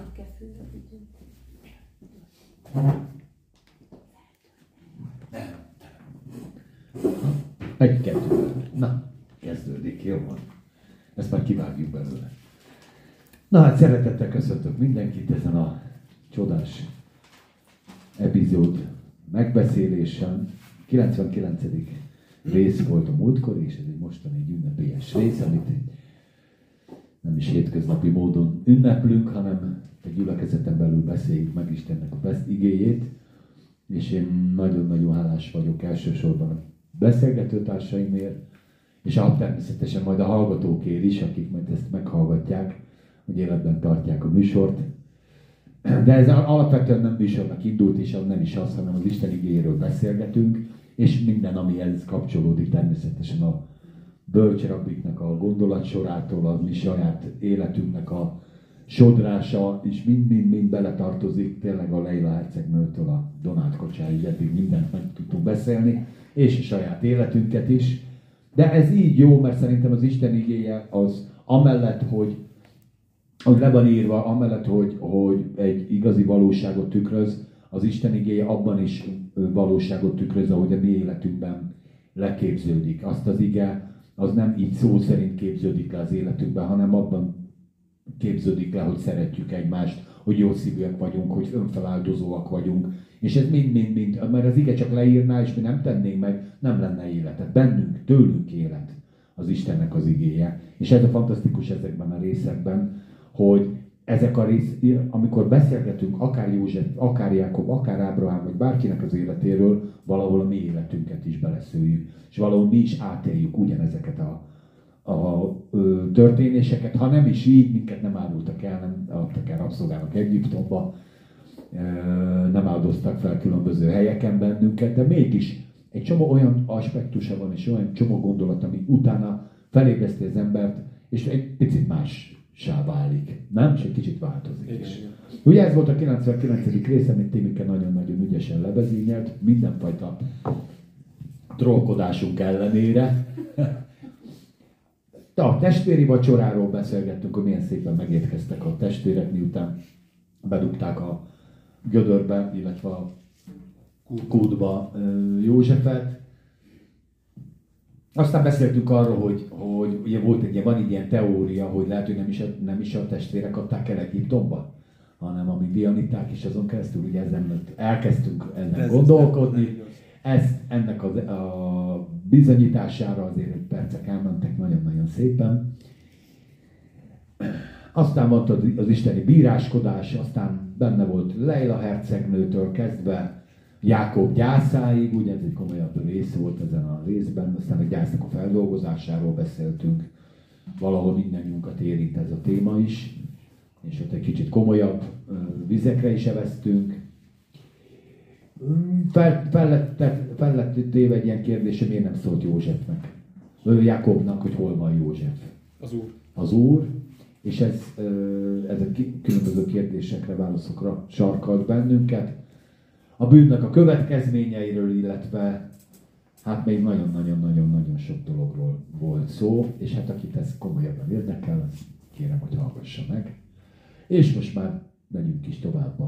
Meg kell főzni. Egy, kettő. Na, kezdődik, jó van. Ezt már kivágjuk belőle. Na hát szeretettel köszöntök mindenkit ezen a csodás epizód megbeszélésen. 99. rész volt a múltkor, és ez egy mostani egy ünnepélyes rész, amit nem is hétköznapi módon ünneplünk, hanem egy gyülekezeten belül beszéljük meg Istennek a besz- igéjét, és én nagyon-nagyon hálás vagyok elsősorban a beszélgetőtársaimért, és a természetesen majd a hallgatókért is, akik majd ezt meghallgatják, hogy életben tartják a műsort. De ez alapvetően nem műsornak indult, és nem is az, hanem az Isten igényéről beszélgetünk, és minden, ami ehhez kapcsolódik, természetesen a bölcsrabiknak a gondolatsorától, a mi saját életünknek a sodrása is mind-mind-mind beletartozik, tényleg a Leila hercegnőtől a Donát Kocsáig eddig mindent meg tudtunk beszélni, és a saját életünket is. De ez így jó, mert szerintem az Isten igéje az amellett, hogy, hogy le van írva, amellett, hogy, hogy egy igazi valóságot tükröz, az Isten igéje abban is valóságot tükröz, ahogy a mi életünkben leképződik. Azt az ige, az nem így szó szerint képződik le az életünkben, hanem abban képződik le, hogy szeretjük egymást, hogy jó szívűek vagyunk, hogy önfeláldozóak vagyunk. És ez mind-mind-mind, mert az ige csak leírná, és mi nem tennénk meg, nem lenne életet. Bennünk, tőlünk élet az Istennek az igéje. És ez a fantasztikus ezekben a részekben, hogy ezek a rész, amikor beszélgetünk akár József, akár Jákob, akár Ábrahám, vagy bárkinek az életéről, valahol a mi életünket is beleszőjük. És valahol mi is átéljük ugyanezeket a, a ö, történéseket, ha nem is így, minket nem árultak el, nem adtak el rabszolgának Egyiptomba, ö, nem áldoztak fel különböző helyeken bennünket, de mégis egy csomó olyan aspektusa van, és olyan csomó gondolat, ami utána felébreszti az embert, és egy picit más sá válik, nem? És egy kicsit változik Igen, is. Ugye ez volt a 99. rész, amit Timike nagyon-nagyon ügyesen levezényelt, mindenfajta trollkodásunk ellenére. A testvéri vacsoráról beszélgettünk, hogy milyen szépen megérkeztek a testvérek, miután bedugták a gödörbe, illetve a kútba Józsefet. Aztán beszéltünk arról, hogy, hogy ugye volt egy van egy ilyen teória, hogy lehet, hogy nem is, a, nem is a testvérek adták el Egyiptomba, hanem a midianiták, és azon keresztül ugye ezen elkezdtünk ezen ez- gondolkodni. ez nem igaz. Ez ennek az, a bizonyítására azért egy percek elmentek nagyon-nagyon szépen. Aztán volt az, az isteni bíráskodás, aztán benne volt Leila hercegnőtől kezdve Jákob gyászáig, ugye ez egy komolyabb rész volt ezen a részben, aztán a gyásznak a feldolgozásáról beszéltünk, valahol mindannyiunkat érint ez a téma is, és ott egy kicsit komolyabb vizekre is eveztünk. Mm, Fel, fel, lett, fel lett téve egy ilyen kérdés, hogy miért nem szólt Józsefnek, Jakobnak, hogy hol van József Az úr. az Úr, és ez, ö, ez a ki- különböző kérdésekre, válaszokra sarkalt bennünket. A bűnnek a következményeiről, illetve hát még nagyon-nagyon-nagyon-nagyon sok dologról volt szó, és hát akit ez komolyabban érdekel, azt kérem, hogy hallgassa meg. És most már megyünk is tovább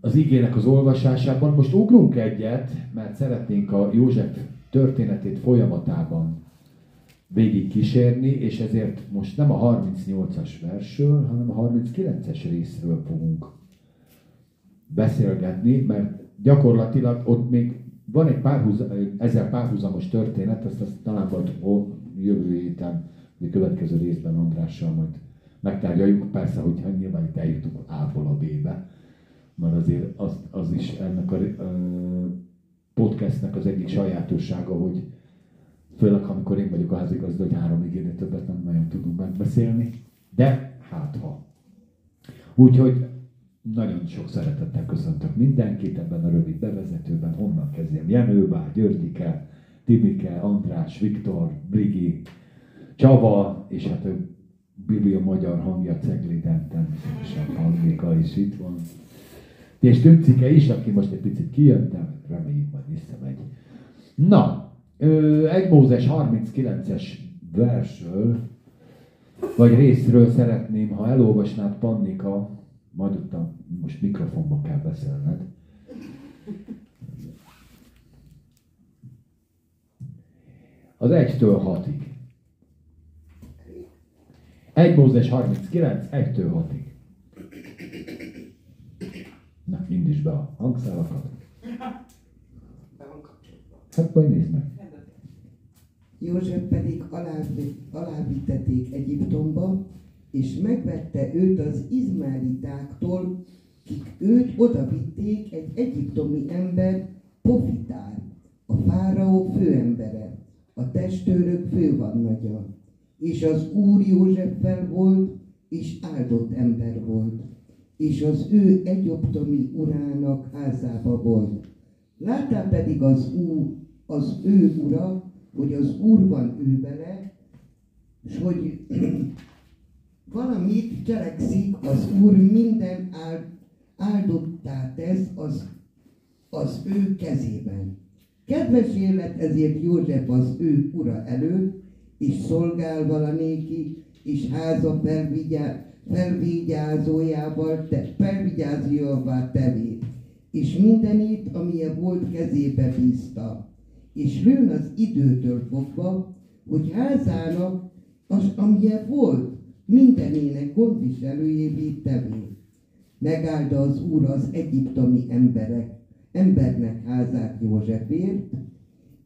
az igének az olvasásában. Most ugrunk egyet, mert szeretnénk a József történetét folyamatában végig kísérni, és ezért most nem a 38-as versről, hanem a 39-es részről fogunk beszélgetni, mert gyakorlatilag ott még van egy párhuz, ezzel párhuzamos történet, ezt, azt talán majd jövő héten, a következő részben Andrással majd megtárgyaljuk, persze, hogyha nyilván itt eljutunk A-ból a B-be, mert azért az, az is ennek a ö, podcastnek az egyik sajátossága, hogy főleg amikor én vagyok a házigazda, hogy három igénél többet nem nagyon tudunk megbeszélni, de hát ha. Úgyhogy nagyon sok szeretettel köszöntök mindenkit ebben a rövid bevezetőben. Honnan kezdjem? Jenőbá, Györgyike, Timike, András, Viktor, Brigi, Csaba, és hát a Biblia magyar hangja Cegliden, természetesen Angéka is itt van. És Tüncike is, aki most egy picit kijött, de reméljük majd visszamegy. Na, 1 Mózes 39-es versről vagy részről szeretném, ha elolvasnád Pannika, majd utána most mikrofonba kell beszélned. Az 1-től 6-ig. 1 Mózes 39, 1-től 6-ig. Na, indíts be a hangszálakat. Hát majd nézd meg. József pedig alávítették Egyiptomba, és megvette őt az izmaelitáktól, kik őt odavitték egy egyiptomi ember, Pofitár, a fáraó főembere, a testőrök fővannagya. És az Úr Józseffel volt, és áldott ember volt, és az ő egyiptomi urának házába volt. Láttál pedig az, úr, az ő ura, hogy az Úr van ő vele, és hogy valamit cselekszik, az Úr minden áldottá tesz az, az ő kezében. Kedves élet ezért József az ő ura előtt, és szolgál valanéki, és háza felvigyá, felvigyázójával, te, felvigyázójával tevét, és mindenét, amilyen volt kezébe bízta. És lőn az időtől fogva, hogy házának, az, amilyen volt, mindenének gondviselőjévé tevé. Megáldta az Úr az egyiptomi emberek, embernek házát Józsefért,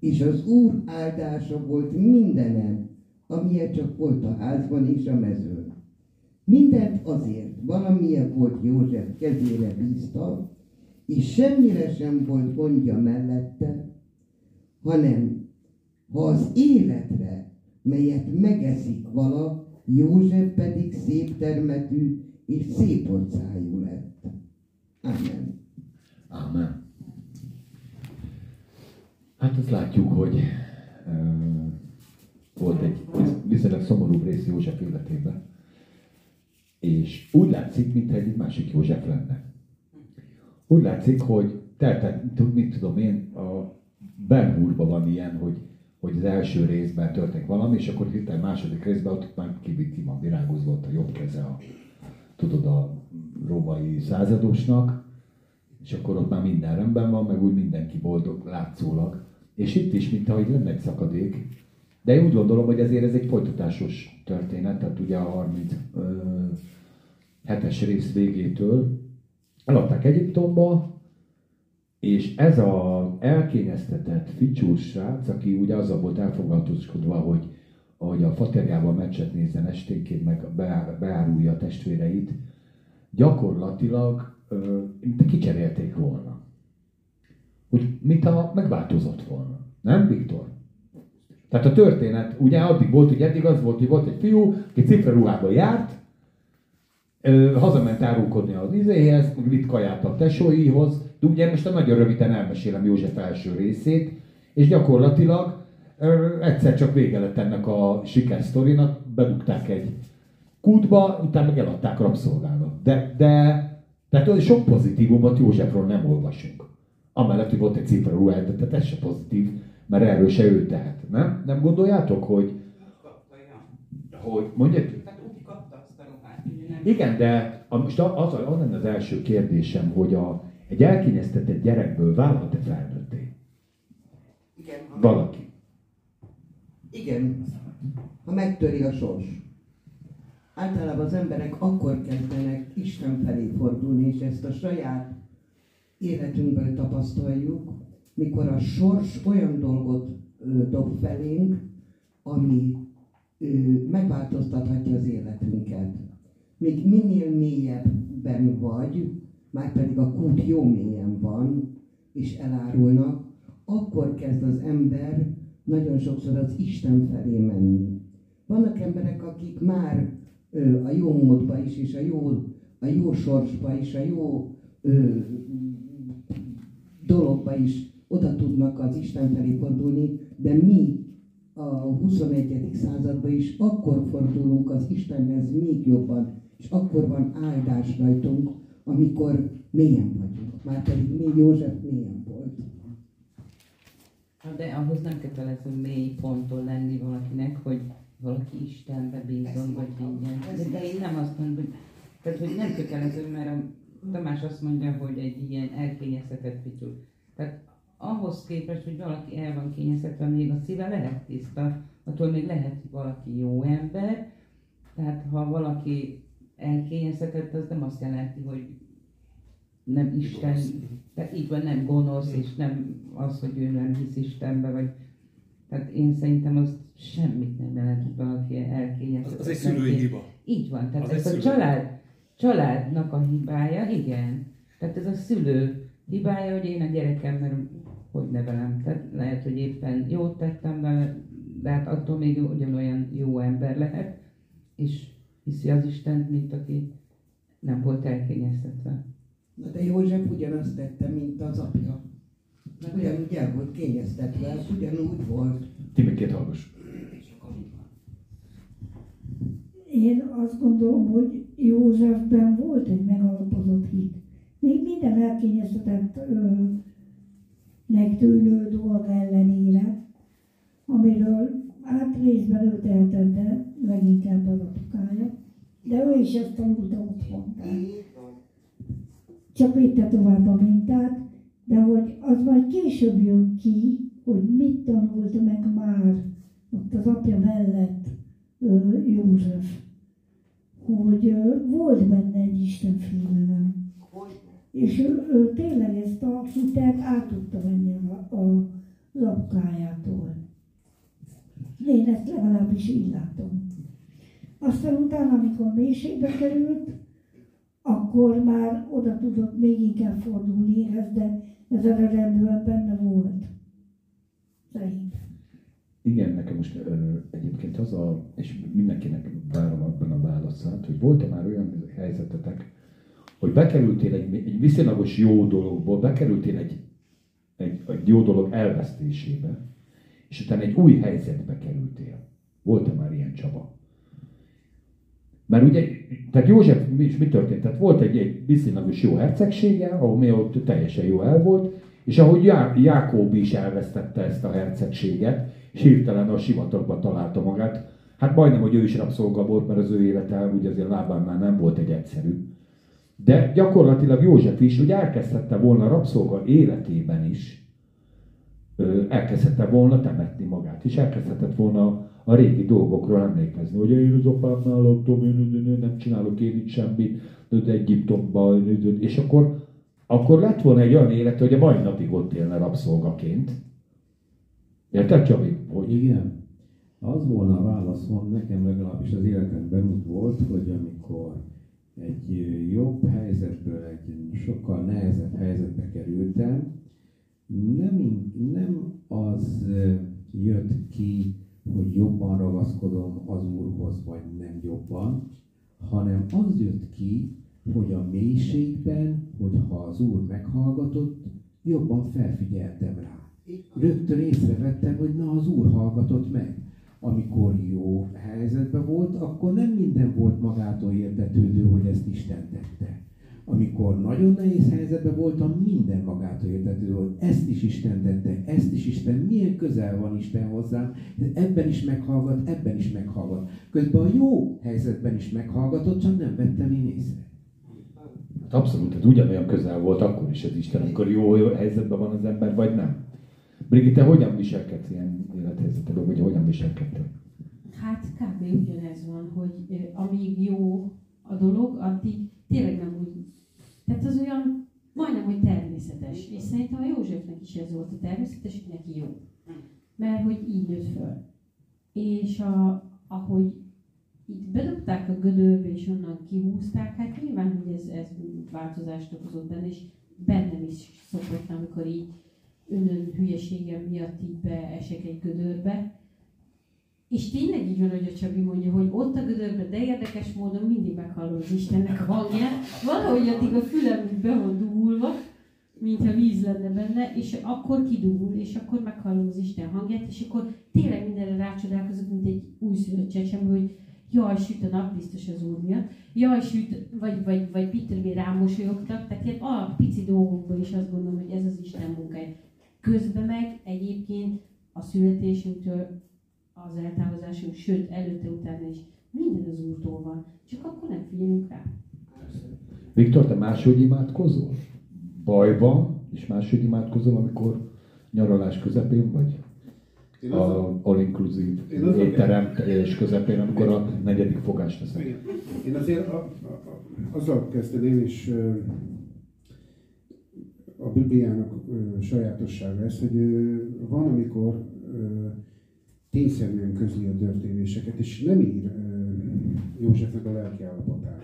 és az Úr áldása volt mindenem, amilyen csak volt a házban és a mezőn. Mindent azért, valamilyen volt József kezére bízta, és semmire sem volt gondja mellette, hanem ha az életre, melyet megeszik vala, József pedig szép termetű és szép orcájú lett. Amen. Amen. Hát azt látjuk, hogy uh, volt egy viszonylag szomorú rész József életében, és úgy látszik, mintha egy másik József lenne. Úgy látszik, hogy te, mit tudom én, a Ben van ilyen, hogy hogy az első részben történik valami, és akkor hirtelen második részben ott már ki van virágozva ott a jobb keze a, tudod, a római századosnak, és akkor ott már minden rendben van, meg úgy mindenki boldog látszólag. És itt is, mint ahogy lenne egy szakadék, de én úgy gondolom, hogy ezért ez egy folytatásos történet, tehát ugye a 37-es rész végétől eladták Egyiptomba, és ez a elkényeztetett ficsús srác, aki ugye azzal volt elfoglaltoskodva, hogy, hogy a faterjával meccset nézzen esténként, meg beárulja a testvéreit, gyakorlatilag mint kicserélték volna. Úgy, mint a megváltozott volna. Nem, Viktor? Tehát a történet, ugye addig volt, hogy eddig az volt, hogy volt egy fiú, aki cifraruhában járt, hazament árulkodni az izéhez, vitt kaját a tesóihoz, de ugye most a nagyon röviden elmesélem József első részét, és gyakorlatilag egyszer csak vége lett ennek a sikersztorinak, bedugták egy kútba, utána meg eladták rabszolgának. De, de tehát sok pozitívumot Józsefról nem olvasunk. Amellett, hogy volt egy cifra ruhája, tehát ez se pozitív, mert erről se ő tehet. Nem? Nem gondoljátok, hogy... Hogy, mondjuk? Igen, de a, most az, az lenne az első kérdésem, hogy a, egy elkényeztetett gyerekből válhat-e felnőtté? Igen. Ha Valaki. Igen, ha megtöri a sors. Általában az emberek akkor kezdenek Isten felé fordulni, és ezt a saját életünkből tapasztaljuk, mikor a sors olyan dolgot ö, dob felénk, ami ö, megváltoztathatja az életünket. Még minél mélyebben vagy, már pedig a kút jó mélyen van, és elárulnak, akkor kezd az ember nagyon sokszor az Isten felé menni. Vannak emberek, akik már ö, a jó módba is, és a jó, a jó sorsba is, a jó ö, dologba is oda tudnak az Isten felé fordulni, de mi a 21. században is akkor fordulunk az Istenhez még jobban, és akkor van áldás rajtunk, amikor mélyen vagyunk. Már pedig még József mélyen volt. De ahhoz nem kötelező mély ponton lenni valakinek, hogy valaki Istenbe bízom, vagy ilyen. De, de én nem azt mondom, hogy, tehát, hogy nem kötelező, mert a Tamás azt mondja, hogy egy ilyen elkényeztetett fityú. Tehát ahhoz képest, hogy valaki el van kényeztetve, még a szíve lehet tiszta, attól még lehet valaki jó ember. Tehát ha valaki elkényeztetett, az nem azt jelenti, hogy nem Isten, tehát így van, nem gonosz, és nem az, hogy ő nem hisz Istenbe, vagy tehát én szerintem az semmit nem jelent, hogy valaki elkényeztetett. Az, az egy szülői hiba. Így van, tehát Az ez a szülő. család, családnak a hibája, igen. Tehát ez a szülő hibája, hogy én a gyerekemmel hogy nevelem. Tehát lehet, hogy éppen jót tettem vele, de hát attól még ugyanolyan jó ember lehet, és hiszi az Istent, mint aki nem volt elkényeztetve. Na de József ugyanazt tette, mint az apja. Ugyanúgy el volt kényeztetve, ugyanúgy volt. Timikét hallgass. Én azt gondolom, hogy Józsefben volt egy megalapozott hit. Még minden elkényeztetett ö, nek tűnő dolg ellenére, amiről hát részben ő tehetett, de leginkább az apukája. De ő is ezt tanulta otthon. Csak vitte tovább a mintát, de hogy az majd később jön ki, hogy mit tanult meg már ott az apja mellett József, hogy volt benne egy Isten félelem. És ő, ő tényleg ezt a hitet át tudta venni a, a, az apukájától. Én ezt legalábbis így látom. Aztán utána, amikor mélységbe került, akkor már oda tudott még inkább fordulni ehhez, de ez eredendően benne volt. Szerintem. Igen, nekem most ö, egyébként az a, és mindenkinek várom abban a válaszát, hogy volt-e már olyan helyzetetek, hogy bekerültél egy, egy viszonylagos jó dologból, bekerültél egy, egy, egy jó dolog elvesztésébe, és utána egy új helyzetbe kerültél. Volt-e már ilyen Csaba? Mert ugye, tehát József, mi, és mi történt? Tehát volt egy, egy viszonylagos jó hercegsége, ahol mi ott teljesen jó el volt, és ahogy Já, Jákob is elvesztette ezt a hercegséget, és hirtelen a sivatagban találta magát, hát majdnem, hogy ő is rabszolga volt, mert az ő élete ugye azért lábánál nem volt egy egyszerű. De gyakorlatilag József is, hogy elkezdhette volna rabszolga életében is, elkezdhette volna temetni magát, és elkezdhetett volna a régi dolgokról emlékezni, hogy én az apámnál laktam, én, nem csinálok én itt semmit, de Egyiptomban, és akkor, akkor lett volna egy olyan élet, hogy a mai napig ott élne rabszolgaként. Érted, Csabi? Hogy Igen. Az volna a válaszom, nekem legalábbis az életemben úgy volt, hogy amikor egy jobb helyzetből egy sokkal nehezebb helyzetbe kerültem, nem, nem az jött ki, hogy jobban ragaszkodom az Úrhoz, vagy nem jobban, hanem az jött ki, hogy a mélységben, hogyha az Úr meghallgatott, jobban felfigyeltem rá. Rögtön észrevettem, hogy na az Úr hallgatott meg. Amikor jó helyzetben volt, akkor nem minden volt magától értetődő, hogy ezt Isten tette. Amikor nagyon nehéz helyzetben voltam, minden magától értetődő, hogy ezt is Isten tette, ezt is Isten, milyen közel van Isten hozzám, ebben is meghallgat, ebben is meghallgat. Közben a jó helyzetben is meghallgatott, csak nem vettem én észre. Hát abszolút, hát ugyanolyan közel volt akkor is az Isten, amikor jó, jó helyzetben van az ember, vagy nem. Brigitte, hogyan viselkedsz ilyen élethelyzetekben, vagy hogyan viselkedtél? Hát kb. ugyanez van, hogy ö, amíg jó a dolog, addig tényleg nem úgy. Tehát az olyan majdnem, hogy természetes. És szerintem a Józsefnek is ez volt a természetes, hogy neki jó. Mert hogy így nőtt föl. És a, ahogy itt bedobták a gödörbe, és onnan kihúzták, hát nyilván, hogy ez, ez változást okozott benne, és bennem is szokott, amikor így önön hülyeségem miatt így beesek egy gödörbe. És tényleg így van, hogy a Csabi mondja, hogy ott a gödörben, de érdekes módon mindig meghallom az Istennek hangját. Valahogy addig a fülem be van dugulva, mintha víz lenne benne, és akkor kidugul, és akkor meghallom az Isten hangját, és akkor tényleg mindenre rácsodálkozok, mint egy újszülött csecsemő, hogy jaj, süt a nap, biztos az úr miatt, jaj, süt, vagy, vagy, vagy mit tudom rámosolyogtak, tehát ilyen a pici dolgokban is azt gondolom, hogy ez az Isten munkája. Közben meg egyébként a születésünktől az eltávozásunk, sőt, előtte, utána is minden az Úrtól van, csak akkor nem figyelünk rá. Viktor, te máshogy imádkozol? Bajban, és máshogy imádkozol, amikor nyaralás közepén vagy? Én A azon, all-inclusive Én azon- étterem és közepén, amikor a negyedik fogást teszek. Igen. Én azért a, a, a, azzal kezdeném, és a Bibliának sajátossága ez, hogy van, amikor tényszerűen közli a történéseket, és nem ír Józsefnek a lelki állapotára.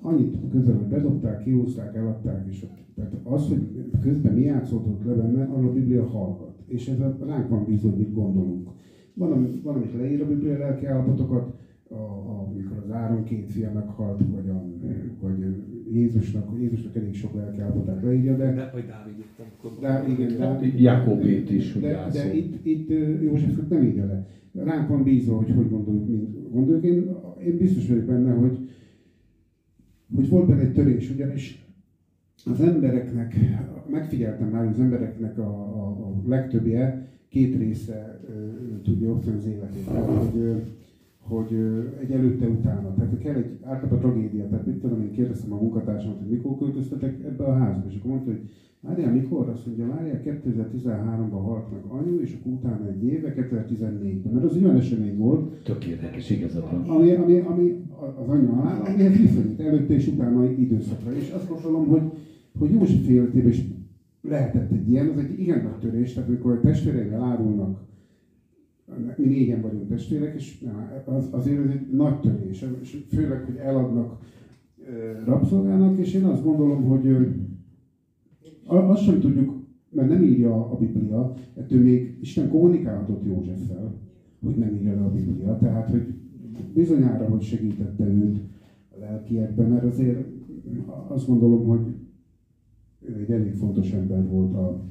Annyit közben, bedobták, kihúzták, eladták, és tehát az, hogy közben mi játszódott le benne, arra a Biblia hallgat. És ez a, ránk van bízva, hogy mit gondolunk. Van, ami, van, amit leír a Biblia lelki állapotokat, a, a, amikor az Áron két fia meghalt, vagy, a, vagy Jézusnak, Jézusnak elég sok lelki állapotát leírja, de, De, vagy Dávid itt, amikor... de igen, de, Jákobét is, hogy de, de játszol. itt, itt Józsefet nem írja le. Ránk van bízva, hogy hogy gondoljuk, mint gondoljuk. Én, én biztos vagyok benne, hogy, hogy volt benne egy törés, ugyanis az embereknek, megfigyeltem már, hogy az embereknek a, a, a legtöbbje két része ö, tudja osztani az életét. Tehát, hogy, ö, hogy egy előtte-utána. Tehát kell egy általában tragédia. Tehát mit tudom, én kérdeztem a munkatársamat, hogy mikor költöztetek ebbe a házba, és akkor mondta, hogy Várjál, mikor? Azt mondja, várjál, 2013-ban halt meg anyu, és akkor utána egy éve, 2014-ben. Mert az egy olyan esemény volt, Tök érdekes, igazad van. ami, ami, ami az anya halál, amihez viszonyít előtte és utána időszakra. És azt gondolom, hogy, hogy József életében is lehetett egy ilyen, az egy igen nagy törés, tehát amikor a testvéreivel árulnak, mi négyen vagyunk testvérek, és az, azért ez egy nagy törés, és főleg, hogy eladnak rabszolgának, és én azt gondolom, hogy azt sem tudjuk, mert nem írja a Biblia, ettől még Isten kommunikálhatott Józseffel, hogy nem írja le a Biblia, tehát hogy bizonyára, hogy segítette őt a lelkiekben, mert azért azt gondolom, hogy ő egy elég fontos ember volt a,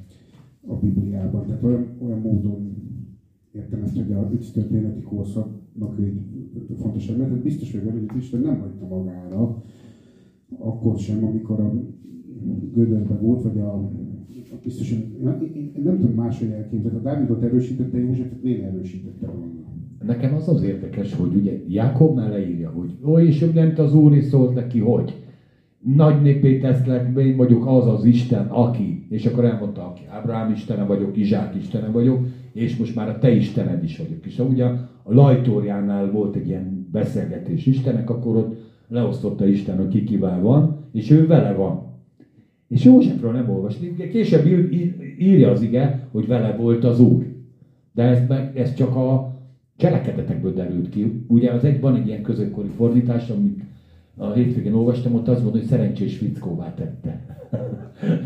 a Bibliában, tehát olyan, olyan módon értem ezt, hogy a történeti korszaknak egy fontos ember, tehát biztos vagyok benne, hogy Isten nem hagyta magára, akkor sem, amikor a gödörben volt, vagy a biztos, hogy én, én, én nem tudom máshogy elképzelni. A Dávidot erősítette, Józsefet miért erősítette volna? Nekem az az érdekes, hogy ugye Jákobnál leírja, hogy ó, és ő nem az Úr is szólt neki, hogy nagy népé teszlek, én vagyok az az Isten, aki, és akkor elmondta, aki Ábrahám istene vagyok, Izsák istene vagyok, és most már a te istened is vagyok. És ugye a lajtóriánál volt egy ilyen beszélgetés Istenek, akkor ott leosztotta Isten, hogy ki kivel van, és ő vele van. És Józsefről nem olvasni. Később ír, ír, írja az ige, hogy vele volt az Úr. De ez, ez csak a cselekedetekből derült ki. Ugye az egy, van egy ilyen középkori fordítás, amit a hétvégén olvastam, ott az volt, hogy szerencsés fickóvá tette.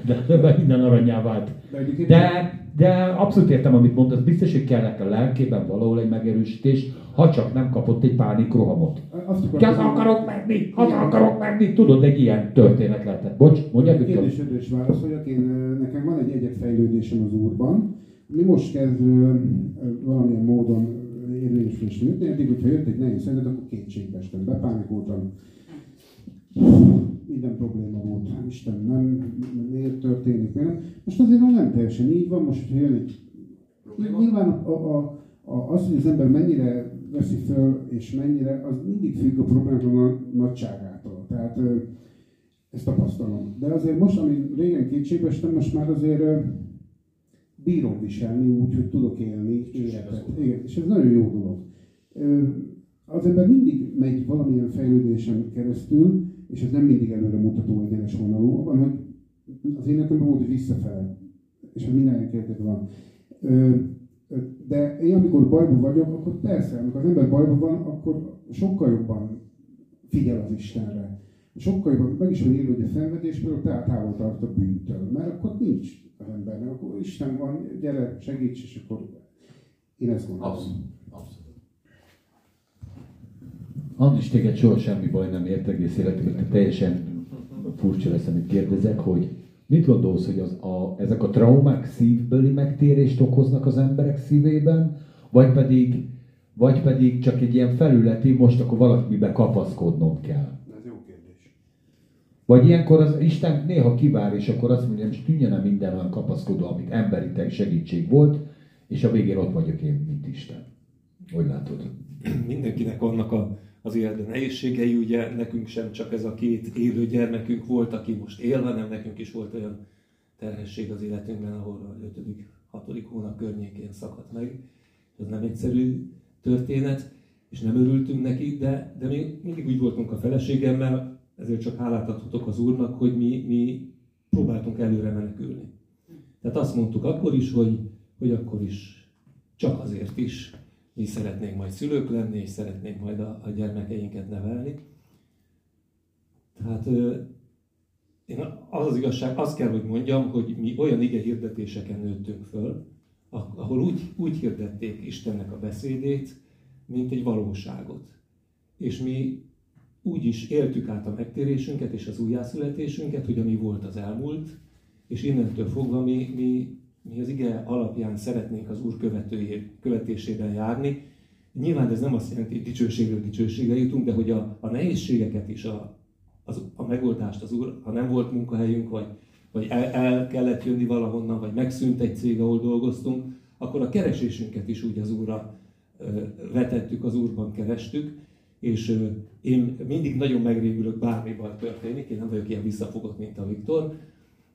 De, de minden aranyá vált. De, De, abszolút értem, amit mondasz, biztos, hogy kellett a lelkében valahol egy megerősítés, ha csak nem kapott egy pánikrohamot. Azt Ki az akarok menni, haza akarok menni. Tudod, egy ilyen történet lehetett. Bocs, mondjad, Viktor. Kérdésedre is válaszoljak. Én, nekem van egy egyetfejlődésem az Úrban, ami most kezd valamilyen módon érvényesülésre jutni. Eddig, hogyha jött egy nehéz helyzet, akkor kétségbe estem, bepánikoltam. Minden probléma volt. Isten nem, miért történik, miért nem. Most azért már nem teljesen így van, most, hogyha jön egy... Nyilván a, a, a, az, hogy az ember mennyire veszi föl, és mennyire, az mindig függ a problémának a nagyságától. Tehát ezt tapasztalom. De azért most, ami régen kétségbe estem, most már azért bírom viselni úgy, hogy tudok élni életet. Igen, és ez nagyon jó dolog. Az ember mindig megy valamilyen fejlődésen keresztül, és ez nem mindig előre mutató egyenes vonalú, van, hogy az életemben volt, hogy visszafele, és ez minden kérdező van. De én amikor bajban vagyok, akkor persze, amikor az ember bajban van, akkor sokkal jobban figyel az Istenre. Sokkal jobban, meg is van írva, hogy a szenvedésből távol tart a bűntől, mert akkor nincs az embernek, akkor Isten van, gyere, segíts, és akkor én ezt gondolom. Abszolút. Abszolút. Andris, téged soha semmi baj nem ért egész életedben, te teljesen furcsa lesz, amit kérdezek, hogy mit gondolsz, hogy az, a, ezek a traumák szívbeli megtérést okoznak az emberek szívében, vagy pedig, vagy pedig csak egy ilyen felületi, most akkor valamibe kapaszkodnom kell. Ez jó kérdés. Vagy ilyenkor az Isten néha kivár, és akkor azt mondja, most tűnjön el minden olyan kapaszkodó, amit emberi segítség volt, és a végén ott vagyok én, mint Isten. Hogy látod? Mindenkinek vannak a, az életben nehézségei, ugye nekünk sem csak ez a két élő gyermekünk volt, aki most él, hanem nekünk is volt olyan terhesség az életünkben, ahol a 5. 6. hónap környékén szakadt meg. Ez nem egyszerű történet, és nem örültünk neki, de, de mi mindig úgy voltunk a feleségemmel, ezért csak hálát adhatok az Úrnak, hogy mi, mi próbáltunk előre menekülni. Tehát azt mondtuk akkor is, hogy, hogy akkor is, csak azért is mi szeretnénk majd szülők lenni, és szeretnénk majd a, a gyermekeinket nevelni. Tehát én az az igazság, azt kell, hogy mondjam, hogy mi olyan ige hirdetéseken nőttünk föl, ahol úgy, úgy hirdették Istennek a beszédét, mint egy valóságot. És mi úgy is éltük át a megtérésünket és az újjászületésünket, hogy ami volt az elmúlt, és innentől fogva mi, mi, mi az ige alapján szeretnénk az Úr követőjé, követésében járni. Nyilván ez nem azt jelenti, hogy dicsőségről dicsőségre jutunk, de hogy a, a nehézségeket is, a, az, a megoldást az Úr, ha nem volt munkahelyünk, vagy, vagy el, el kellett jönni valahonnan, vagy megszűnt egy cég, ahol dolgoztunk, akkor a keresésünket is úgy az Úrra vetettük, az Úrban kerestük, és én mindig nagyon megrémülök, bármi baj történik, én nem vagyok ilyen visszafogott, mint a Viktor,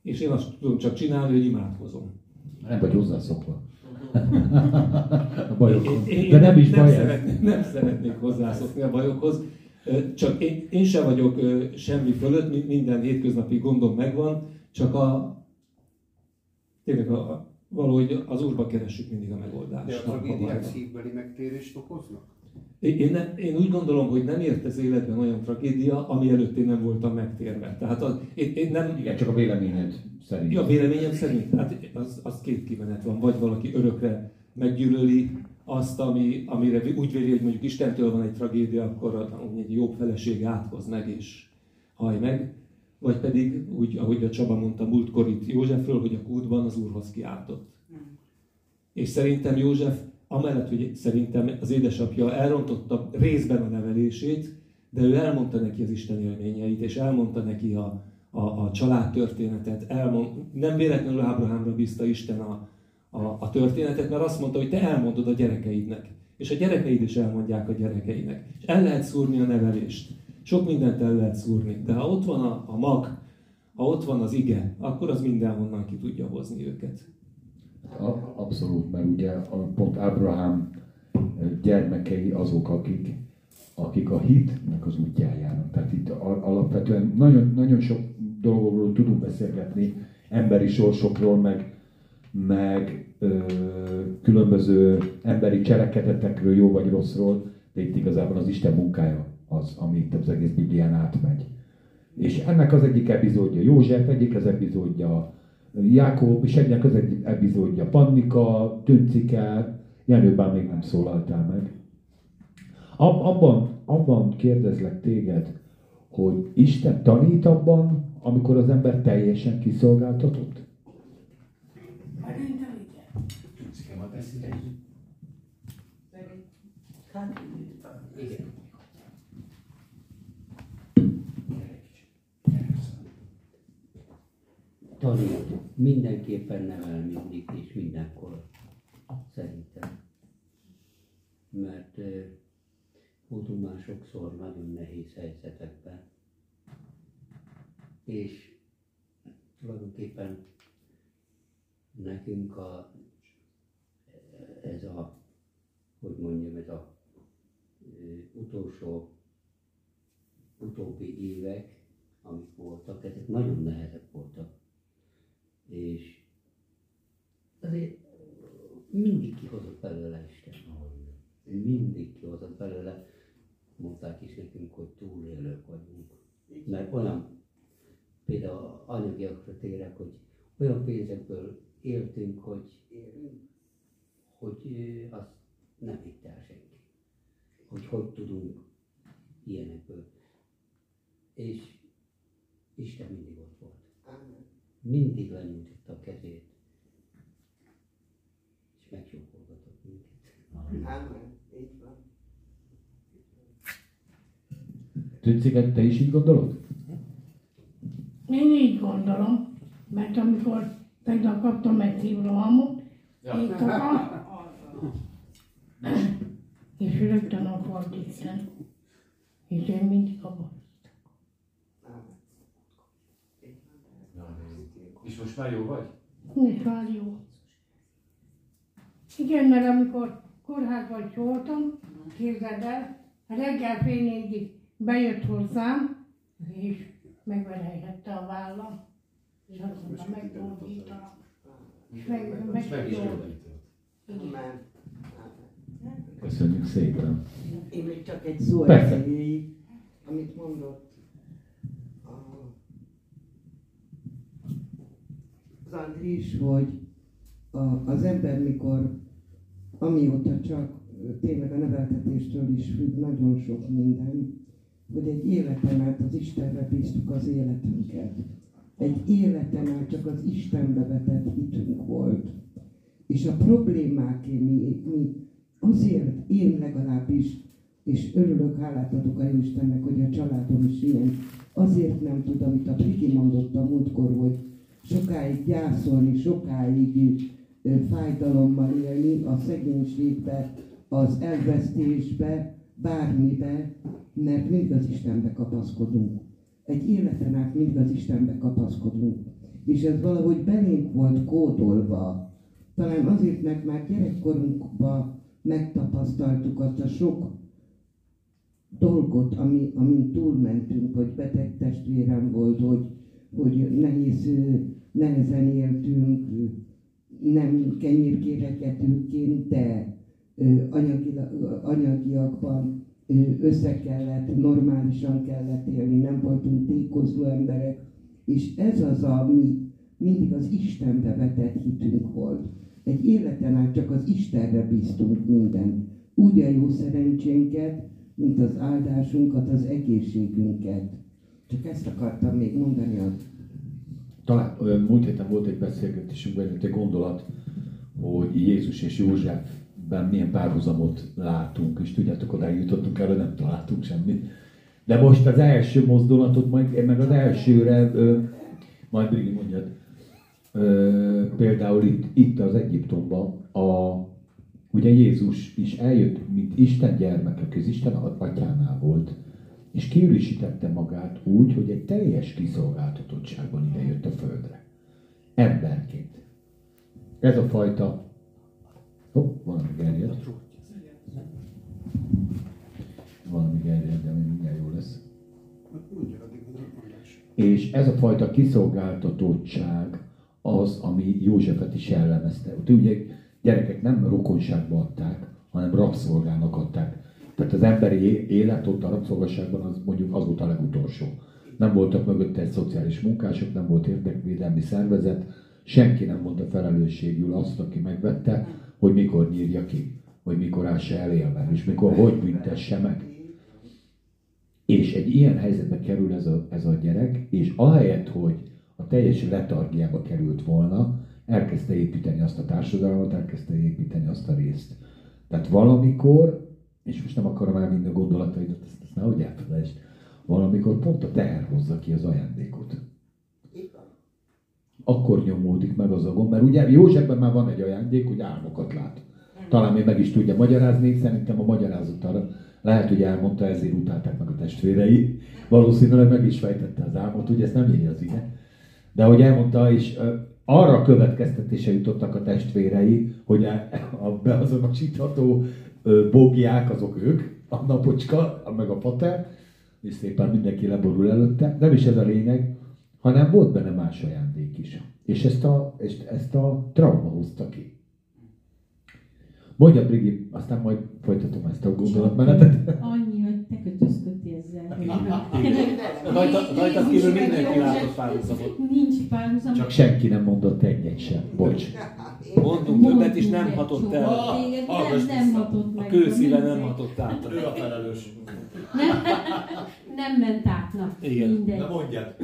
és én azt tudom csak csinálni, hogy imádkozom. Nem vagy hozzászokva. a bajokhoz. Én, én, De nem is nem baj ez. szeretnék, nem szeretnék hozzászokni a bajokhoz. Csak én, én sem vagyok semmi fölött, minden hétköznapi gondom megvan, csak a tényleg a, valahogy az Úrba keressük mindig a megoldást. De a tragédiák szívbeli megtérést okoznak? Én, nem, én úgy gondolom, hogy nem ért az életben olyan tragédia, ami előtt én nem voltam megtérve. Tehát az, én, én nem... Igen, csak a véleményed szerint. Ja, véleményem szerint, hát az, az két kimenet van. Vagy valaki örökre meggyűlöli azt, ami, amire úgy véli, hogy mondjuk Istentől van egy tragédia, akkor a- egy jobb feleség áthoz meg és haj meg. Vagy pedig, úgy, ahogy a Csaba mondta múltkor itt Józsefről, hogy a kútban az Úrhoz kiáltott. És szerintem József, amellett, hogy szerintem az édesapja elrontotta részben a nevelését, de ő elmondta neki az Isten élményeit, és elmondta neki a, a, a családtörténetet. Elmond, nem véletlenül Ábrahámra bízta Isten a, a, a történetet, mert azt mondta, hogy te elmondod a gyerekeidnek. És a gyerekeid is elmondják a gyerekeinek. És el lehet szúrni a nevelést. Sok mindent el lehet szúrni. De ha ott van a, a mag, ha ott van az ige, akkor az mindenhonnan ki tudja hozni őket. Abszolút, mert ugye a, pont Ábrahám gyermekei azok, akik, akik a hitnek az útján járnak. Tehát itt alapvetően nagyon, nagyon sok dolgokról tudunk beszélgetni, emberi sorsokról, meg, meg ö, különböző emberi cselekedetekről, jó vagy rosszról, de itt igazából az Isten munkája az, ami itt az egész Biblián átmegy. És ennek az egyik epizódja József, egyik az epizódja Jákob, és egynek az egyik epizódja Pannika, Tüncike, Jenő bár még nem szólaltál meg. Ab, abban, abban kérdezlek téged, hogy Isten tanít abban, amikor az ember teljesen kiszolgáltatott? Tanít, mindenképpen nevel mindig és mindenkor, szerintem. Mert eh, voltunk már sokszor nagyon nehéz helyzetekben, és tulajdonképpen nekünk a, ez a, hogy mondjam, ez a eh, utolsó, utóbbi évek, amik voltak, ezek nagyon nehezek voltak és azért mindig kihozott belőle Isten. Mindig kihozott belőle. Mondták is nekünk, hogy túlélők vagyunk. Mert olyan, például anyagiakra térek, hogy olyan pénzekből éltünk, hogy, hogy azt nem hitte el senki. Hogy hogy tudunk ilyenekből. És Isten mindig ott volt mindig lenyújtotta a kezét, és megcsókolgatott minket. Ámen. Így van. Tüncike, te is így gondolod? Én így gondolom, mert amikor tegnap kaptam egy szívrohamot, itt a, és rögtön ott volt Isten. És én mindig abban. És most már jó vagy? Most már jó. Igen, mert amikor kórházban voltam, képzeld el, reggel fél négyig bejött hozzám, és megverejhette a vállam. És azt mondta, meggyógyítanak. És meg, meg, meg. Köszönjük szépen. Én még csak egy szó erejéig, amit mondott az Andris, hogy a, az ember mikor, amióta csak tényleg a neveltetéstől is függ nagyon sok minden, hogy egy életen át az Istenre bíztuk az életünket. Egy életen át csak az Istenbe vetett hitünk volt. És a problémák, mi, mi azért én legalábbis, és örülök, hálát adok a Istennek, hogy a családom is ilyen, azért nem tud, amit a Priki mondott a múltkor, hogy sokáig gyászolni, sokáig fájdalommal élni, a szegénységbe, az elvesztésbe, bármibe, mert mindig az Istenbe kapaszkodunk. Egy életen át mindig az Istenbe kapaszkodunk. És ez valahogy belénk volt kódolva. Talán azért, mert már gyerekkorunkban megtapasztaltuk azt a sok dolgot, ami, amin túlmentünk, hogy beteg testvérem volt, hogy, hogy nehéz, nehezen éltünk, nem kenyérkéregetőként, de anyagiakban össze kellett, normálisan kellett élni, nem voltunk tékozló emberek, és ez az, ami mindig az Istenbe vetett hitünk volt. Egy életen át csak az Istenre bíztunk minden. Úgy a jó szerencsénket, mint az áldásunkat, az egészségünket. Csak ezt akartam még mondani Talán múlt héten volt egy beszélgetésünkben egy gondolat, hogy Jézus és Józsefben milyen párhuzamot látunk, és tudjátok, odáig jutottunk erre, nem találtunk semmit. De most az első mozdulatot, majd, meg az elsőre, ö, majd Brigi mondjad, ö, például itt, itt az Egyiptomban, a, ugye Jézus is eljött, mint Isten gyermeke, az Isten atyánál volt, és kiürűsítette magát úgy, hogy egy teljes kiszolgáltatottságban ide jött a földre. Emberként. Ez a fajta... Hopp, valami gerjed. Valami gerjed, de mindjárt jó lesz. És ez a fajta kiszolgáltatottság az, ami Józsefet is jellemezte. Ott ugye gyerekek nem rokonságba adták, hanem rabszolgának adták. Tehát az emberi élet ott a rabszolgaságban az mondjuk az volt a legutolsó. Nem voltak mögötte egy szociális munkások, nem volt érdekvédelmi szervezet, senki nem mondta felelősségül azt, aki megvette, hogy mikor nyírja ki, hogy mikor ássa el élve, és mikor hogy büntesse meg. És egy ilyen helyzetbe kerül ez a, ez a gyerek, és ahelyett, hogy a teljes letargiába került volna, elkezdte építeni azt a társadalmat, elkezdte építeni azt a részt. Tehát valamikor, és most nem akarom elvinni a gondolataidat, ezt, ezt nehogy elfelejtsd, valamikor pont a teher hozza ki az ajándékot. Akkor nyomódik meg az a gomb, mert ugye Józsefben már van egy ajándék, hogy álmokat lát. Talán még meg is tudja magyarázni, szerintem a magyarázat arra lehet, hogy elmondta, ezért utálták meg a testvérei. Valószínűleg meg is fejtette az álmot, ugye ezt nem írja az ige. De hogy elmondta, és arra következtetése jutottak a testvérei, hogy a, beazonosítható ö, bogják azok ők, a napocska, meg a pater, és szépen mindenki leborul előtte. Nem is ez a lényeg, hanem volt benne más ajándék is. És ezt a, és ezt a trauma hozta ki. Mondja, Brigi, aztán majd folytatom ezt a gondolatmenetet. Annyi, hogy te kötözködtél ezzel. hogy- Rajta- rajta kívül mindenki látott párhuzamot. Nincs párhuzam. Csak senki nem mondott egyet sem. Bocs. Mondtunk többet is, nem hatott el. Téged nem, nem hatott meg. A kőszíve nem hatott át. Ő a felelős. Nem, nem ment át, na. Igen. Mindegy. Na mondjad.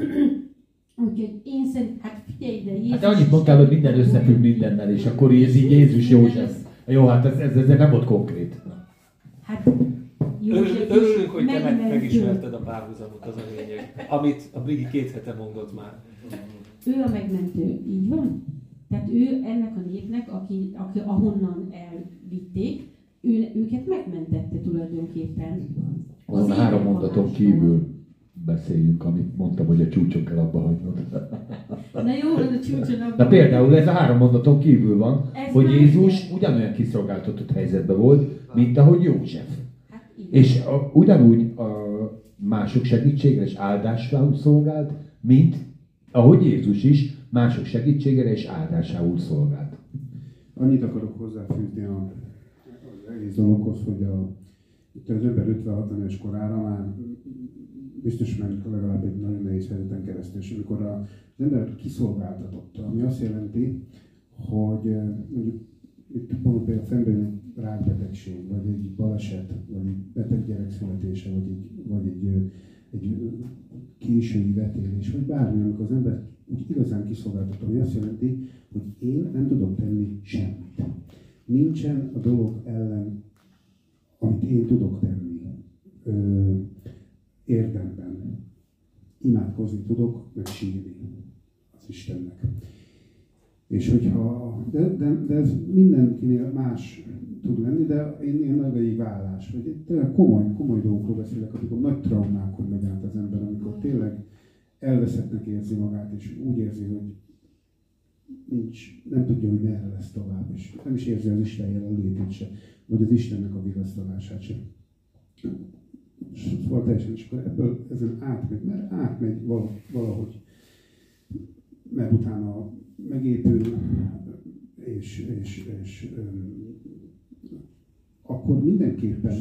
Úgyhogy én szerint, hát figyelj ide, Jézus... Hát te annyit mondtál, hogy minden összefügg mindennel, és akkor ez így Jézus József. Jó, hát ez, ez, ez nem volt konkrét. Hát, József Örülünk, hogy te meg, megismerted a párhuzamot, az a lényeg. Amit a Brigi két hete mondott már. Ő a megmentő, így van? Tehát ő ennek a népnek, aki, aki ahonnan elvitték, ő, őket megmentette tulajdonképpen. Azon a három mondaton kívül beszéljünk, amit mondtam, hogy a csúcson kell abba hagynod. Na jó, ez a csúcson abba Na például ez a három mondaton kívül van, Ez hogy Jézus ugyanolyan kiszolgáltatott helyzetben volt, mint ahogy József. Hát igen. És a, ugyanúgy a mások segítségre és áldásául szolgált, mint ahogy Jézus is mások segítségére és áldásául szolgált. Annyit akarok hozzáfűzni a, az egész dologhoz, hogy a, itt az ember 56 éves korára már biztos ment legalább egy nagyon nehéz helyzeten keresztül, és amikor az ember kiszolgáltatott, ami azt jelenti, hogy eh, mondjuk itt mondjuk például szemben egy rákbetegség, vagy egy baleset, vagy egy beteg gyerek születése, vagy egy, vagy egy, ö, egy ö, késői vetélés, vagy bármi, amikor az ember úgy igazán kiszolgáltat, ami azt jelenti, hogy én nem tudok tenni semmit. Nincsen a dolog ellen, amit én tudok tenni ö, érdemben. Imádkozni tudok, meg sírni az Istennek. És hogyha, de, de, de ez mindenkinél más tud lenni, de én ilyen nagy egy vállás, vagy tényleg komoly, komoly dolgokról beszélek, amikor nagy traumákon megy át az ember, amikor tényleg elveszettnek érzi magát, és úgy érzi, hogy nincs, nem tudja, hogy merre lesz tovább, és nem is érzi az Isten jelenlétét se, vagy az Istennek a vigasztalását se. Szóval teljesen, és akkor ebből ezen átmegy, mert átmegy valahogy, mert utána megépül, és, és, és öm, akkor mindenképpen,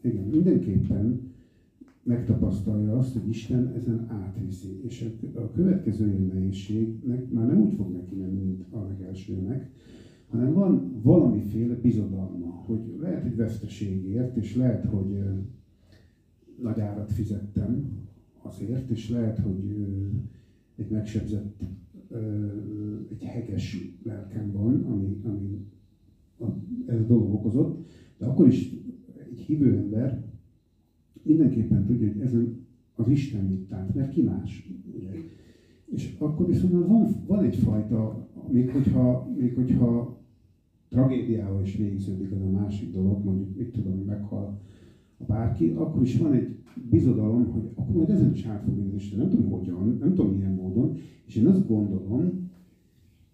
igen, mindenképpen megtapasztalja azt, hogy Isten ezen átviszi. És a következő nehézségnek már nem úgy fog neki menni, mint a legelsőnek, hanem van valamiféle bizodalma, hogy lehet, hogy veszteségért, és lehet, hogy nagy árat fizettem azért, és lehet, hogy egy megsebzett, egy heges lelkem van, ami, ami ez a dolog okozott, de akkor is egy hívő ember mindenképpen tudja, hogy ezen az Isten mit tát, mert ki más. Ugye? És akkor viszont van, van egyfajta, még hogyha, még hogyha tragédiával is végződik az a másik dolog, mondjuk mit tudom, meghal bárki, akkor is van egy bizodalom, hogy akkor majd ezen is át fog Isten. Nem tudom hogyan, nem tudom milyen módon, és én azt gondolom,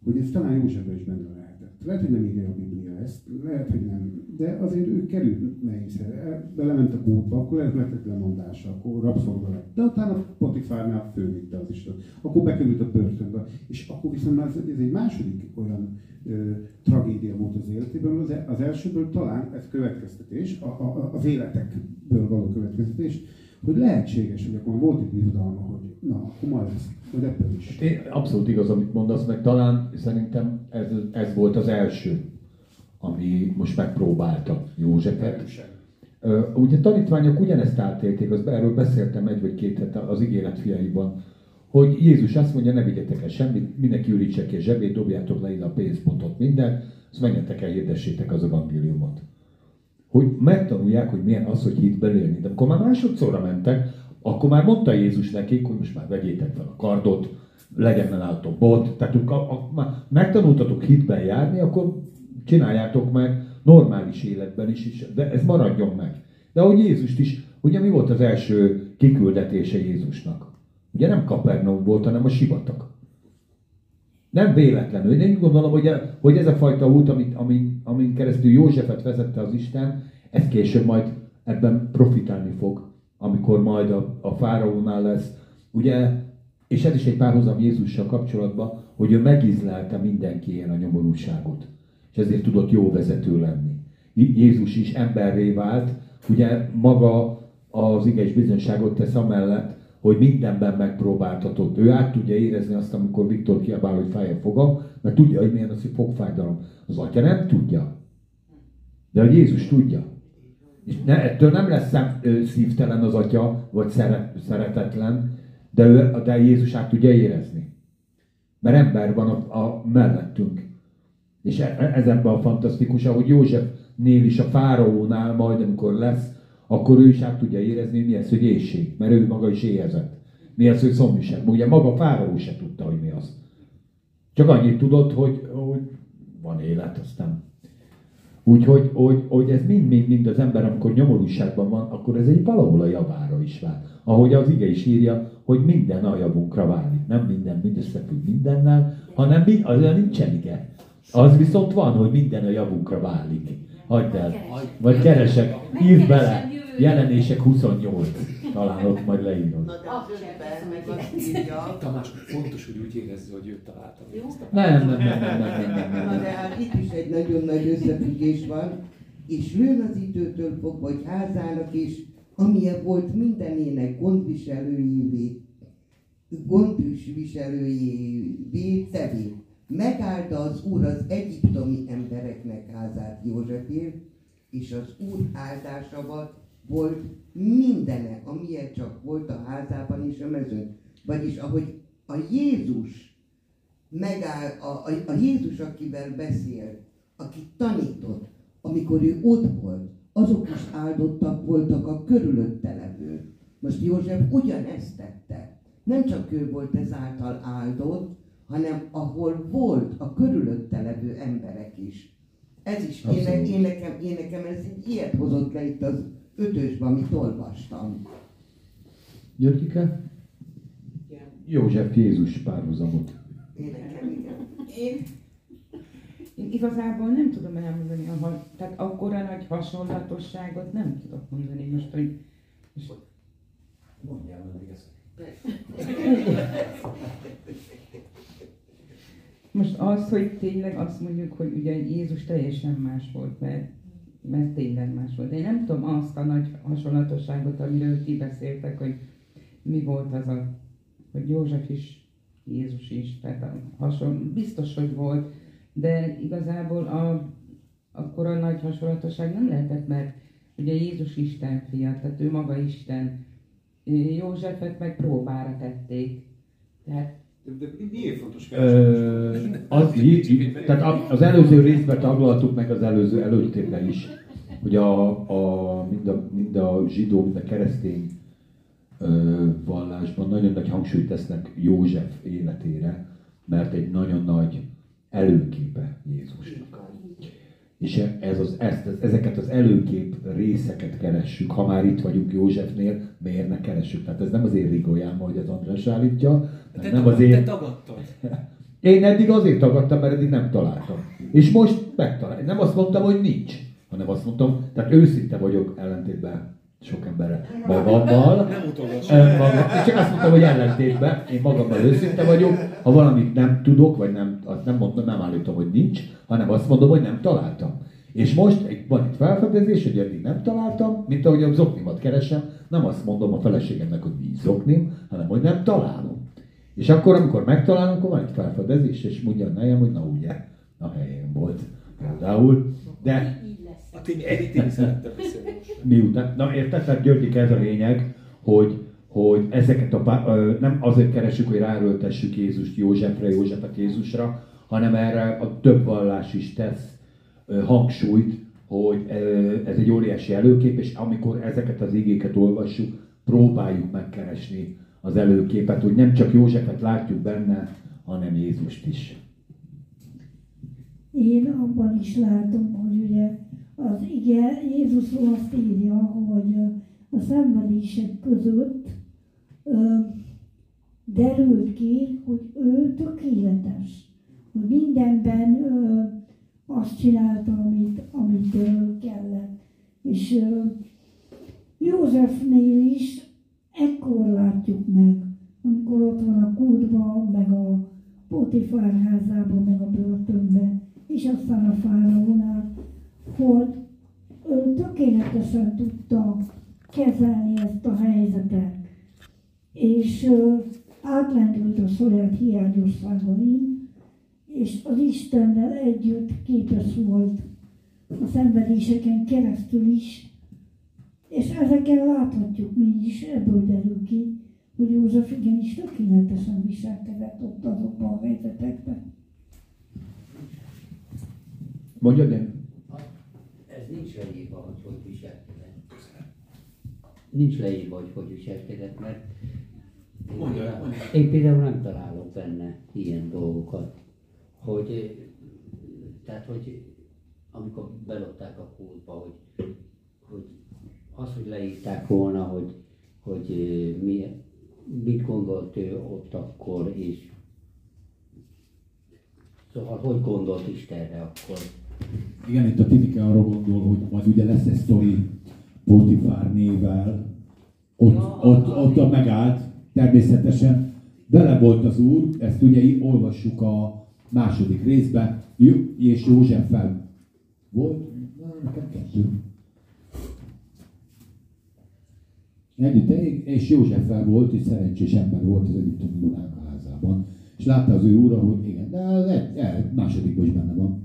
hogy ez talán Józsefben is benne lehetett. Lehet, hogy nem írja a Biblia ezt, lehet, hogy nem, de azért ő került nehéz helyre. Belement a kútba, akkor lett lemondása, akkor rabszolga lett. De utána Potifárnál fölvitte az Isten. Akkor bekerült a börtönbe. És akkor viszont már ez, egy második olyan ö, tragédia volt az életében. Az, az elsőből talán ez következtetés, a, a, az életekből való következtetés, hogy lehetséges, hogy akkor volt egy bizodalma, hogy na, akkor majd lesz, majd ebből is. Én, abszolút igaz, amit mondasz, meg talán szerintem ez, ez volt az első, ami most megpróbálta Józsefet. Ö, Ugye tanítványok ugyanezt átélték, az, erről beszéltem egy vagy két hete az ígéret fiaiban, hogy Jézus azt mondja, ne vigyetek el semmit, mindenki ürítse ki a zsebét, dobjátok le ide a pénzpontot, minden, azt menjetek el, hirdessétek az evangéliumot. Hogy megtanulják, hogy milyen az, hogy hitben élni. De amikor már másodszorra mentek, akkor már mondta Jézus nekik, hogy most már vegyétek fel a kardot, legyen nálatok bot, tehát a, a, megtanultatok hitben járni, akkor csináljátok meg normális életben is, is, de ez maradjon meg. De ahogy Jézust is, ugye mi volt az első kiküldetése Jézusnak? Ugye nem Kapernaum volt, hanem a sivatag. Nem véletlenül. Én úgy gondolom, hogy, hogy ez a fajta út, amit, amin, amin keresztül Józsefet vezette az Isten, ez később majd ebben profitálni fog, amikor majd a, a fáraónál lesz. Ugye, és ez is egy párhuzam Jézussal kapcsolatban, hogy ő megizlelte mindenki ilyen a nyomorúságot. És ezért tudott jó vezető lenni. Jézus is emberré vált, ugye maga az ige is bizonyságot tesz amellett, hogy mindenben megpróbáltatott. Ő át tudja érezni azt, amikor Viktor kiabál, hogy fáj a fogam, mert tudja, hogy milyen az, hogy fogfájdalom. Az atya nem tudja. De a Jézus tudja. És ne, ettől nem lesz szívtelen az atya, vagy szeret, szeretetlen, de, ő, de Jézus át tudja érezni. Mert ember van a, a mellettünk. És e, ez ebben a fantasztikus, ahogy Józsefnél is a fáraónál majd, amikor lesz, akkor ő is át tudja érezni, mi ez, hogy éjség, mert ő maga is éhezett. Mi ez, hogy szomjúság. Ugye maga Fáraó se tudta, hogy mi az. Csak annyit tudott, hogy, hogy van élet, aztán Úgyhogy hogy, hogy ez mind-mind-mind az ember, amikor nyomorúságban van, akkor ez egy valahol a javára is vált. Ahogy az ige is írja, hogy minden a javunkra válik. Nem minden mindösszefügg mindennel, hanem mind, az nincsen ige. Az viszont van, hogy minden a javunkra válik. Hagyd el. Vagy keresek, írd bele. Jelenések 28. Talán ott majd leírom. Na de az ötben meg azt írja, Tamás, fontos, hogy úgy érezze, hogy őt találta. Nem, nem, nem, nem, nem, nem, nem, nem. de hát itt is egy nagyon nagy összefüggés van, és lőn az időtől fogva, hogy házának is, amilyen volt mindenének gondviselőjévé, gondviselőjévé tevé. Megállta az Úr az egyiptomi embereknek házát Józsefért, és az Úr áldása volt mindene, amilyen csak volt a házában és a mezőn. Vagyis ahogy a Jézus megáll, a, a, a Jézus, akivel beszélt, aki tanított, amikor ő ott volt, azok is áldottak voltak a körülötte levő. Most József ugyanezt tette. Nem csak ő volt ezáltal áldott, hanem ahol volt a körülötte levő emberek is. Ez is, én, Abszolút. én, nekem, én nekem ez így ilyet hozott le itt az ötösben, amit olvastam. Györgyike? József Jézus párhuzamot. Én nekem igen. Én, én igazából nem tudom elmondani, ha- tehát akkora nagy hasonlatosságot nem tudok mondani most, hogy most Mondjál meg ezt. Most az, hogy tényleg azt mondjuk, hogy ugye Jézus teljesen más volt, mert, mert tényleg más volt. Én nem tudom azt a nagy hasonlatosságot, amiről ti beszéltek, hogy mi volt az a, hogy József is, Jézus is, tehát a hason, biztos, hogy volt, de igazából a, akkor a nagy hasonlatosság nem lehetett, mert ugye Jézus Isten fia, tehát ő maga Isten. Józsefet meg próbára tették. Tehát De, miért fontos Ö, az, í- í- tehát a- az előző részben taglaltuk meg az előző előttében is, hogy a, a, mind, a, mind a zsidó, mind a keresztény ö, vallásban nagyon nagy hangsúlyt tesznek József életére, mert egy nagyon nagy előképe Jézusnak. És ez az, ezt, ezeket az előkép részeket keressük, ha már itt vagyunk Józsefnél, miért ne keressük? Tehát ez nem az én rigójám, ahogy az András állítja, Te, nem az én... te tagadtad. Én eddig azért tagadtam, mert eddig nem találtam. És most megtaláltam. Nem azt mondtam, hogy nincs, hanem azt mondtam, tehát őszinte vagyok ellentétben sok emberre magammal. Magam, és csak azt mondtam, hogy ellentétben, én magammal őszinte vagyok, ha valamit nem tudok, vagy nem, azt nem mondom, nem állítom, hogy nincs, hanem azt mondom, hogy nem találtam. És most egy, van egy felfedezés, hogy eddig nem találtam, mint ahogy a zoknimat keresem, nem azt mondom a feleségemnek, hogy nincs zoknim, hanem hogy nem találom. És akkor, amikor megtalálom, akkor van egy felfedezés, és mondja a nejem, hogy na ugye, a helyén volt például. De A Edi Timi szerettem beszélni. Miután, na érted, tehát Györgyik ez a lényeg, hogy, hogy ezeket a, pá- ö, nem azért keresünk, hogy ráröltessük Jézust Józsefre, Józsefet Jézusra, hanem erre a több vallás is tesz hangsúlyt, hogy ez egy óriási előkép, és amikor ezeket az igéket olvassuk, próbáljuk megkeresni az előképet, hogy nem csak Józsefet látjuk benne, hanem Jézust is. Én abban is látom, hogy ugye az ige Jézusról azt írja, hogy a szenvedések között ö, derült ki, hogy ő tökéletes, hogy mindenben ö, azt csinálta, amit, amit ö, kellett. És ö, Józsefnél is ekkor látjuk meg, amikor ott van a kútban, meg a Potifár házában, meg a börtönben, és aztán a fáraónál, hogy ő tökéletesen tudta kezelni ezt a helyzetet, és átlendült a saját hiányosságain, és az Istennel együtt képes volt a szenvedéseken keresztül is, és ezeken láthatjuk mi is, ebből derül ki, hogy József igenis tökéletesen viselkedett ott azokban a helyzetekben. Mondjad én? Nincs leírva, hogy hogy viselkedett. Nincs leírva, hogy hogy viselkedett, mert én Mondja, például- mondja. én például nem találok benne ilyen dolgokat, hogy tehát, hogy amikor belották a kódba, hogy, hogy az, hogy leírták volna, hogy, hogy ö, mi, mit gondolt ő ott akkor, és szóval hogy gondolt Istenre akkor. Igen, itt a Timike arra gondol, hogy majd ugye lesz egy sztori Potifár névvel, ott, Ja, ott, ott, ott megállt, természetesen vele volt az úr, ezt ugye olvassuk a második részben, és Józseffel volt, Na, nekem kettő. Együtt, és Józseffel volt, és szerencsés ember volt az egyiptomi házában. És látta az ő úra, hogy igen, de egy, egy másodikban is benne van.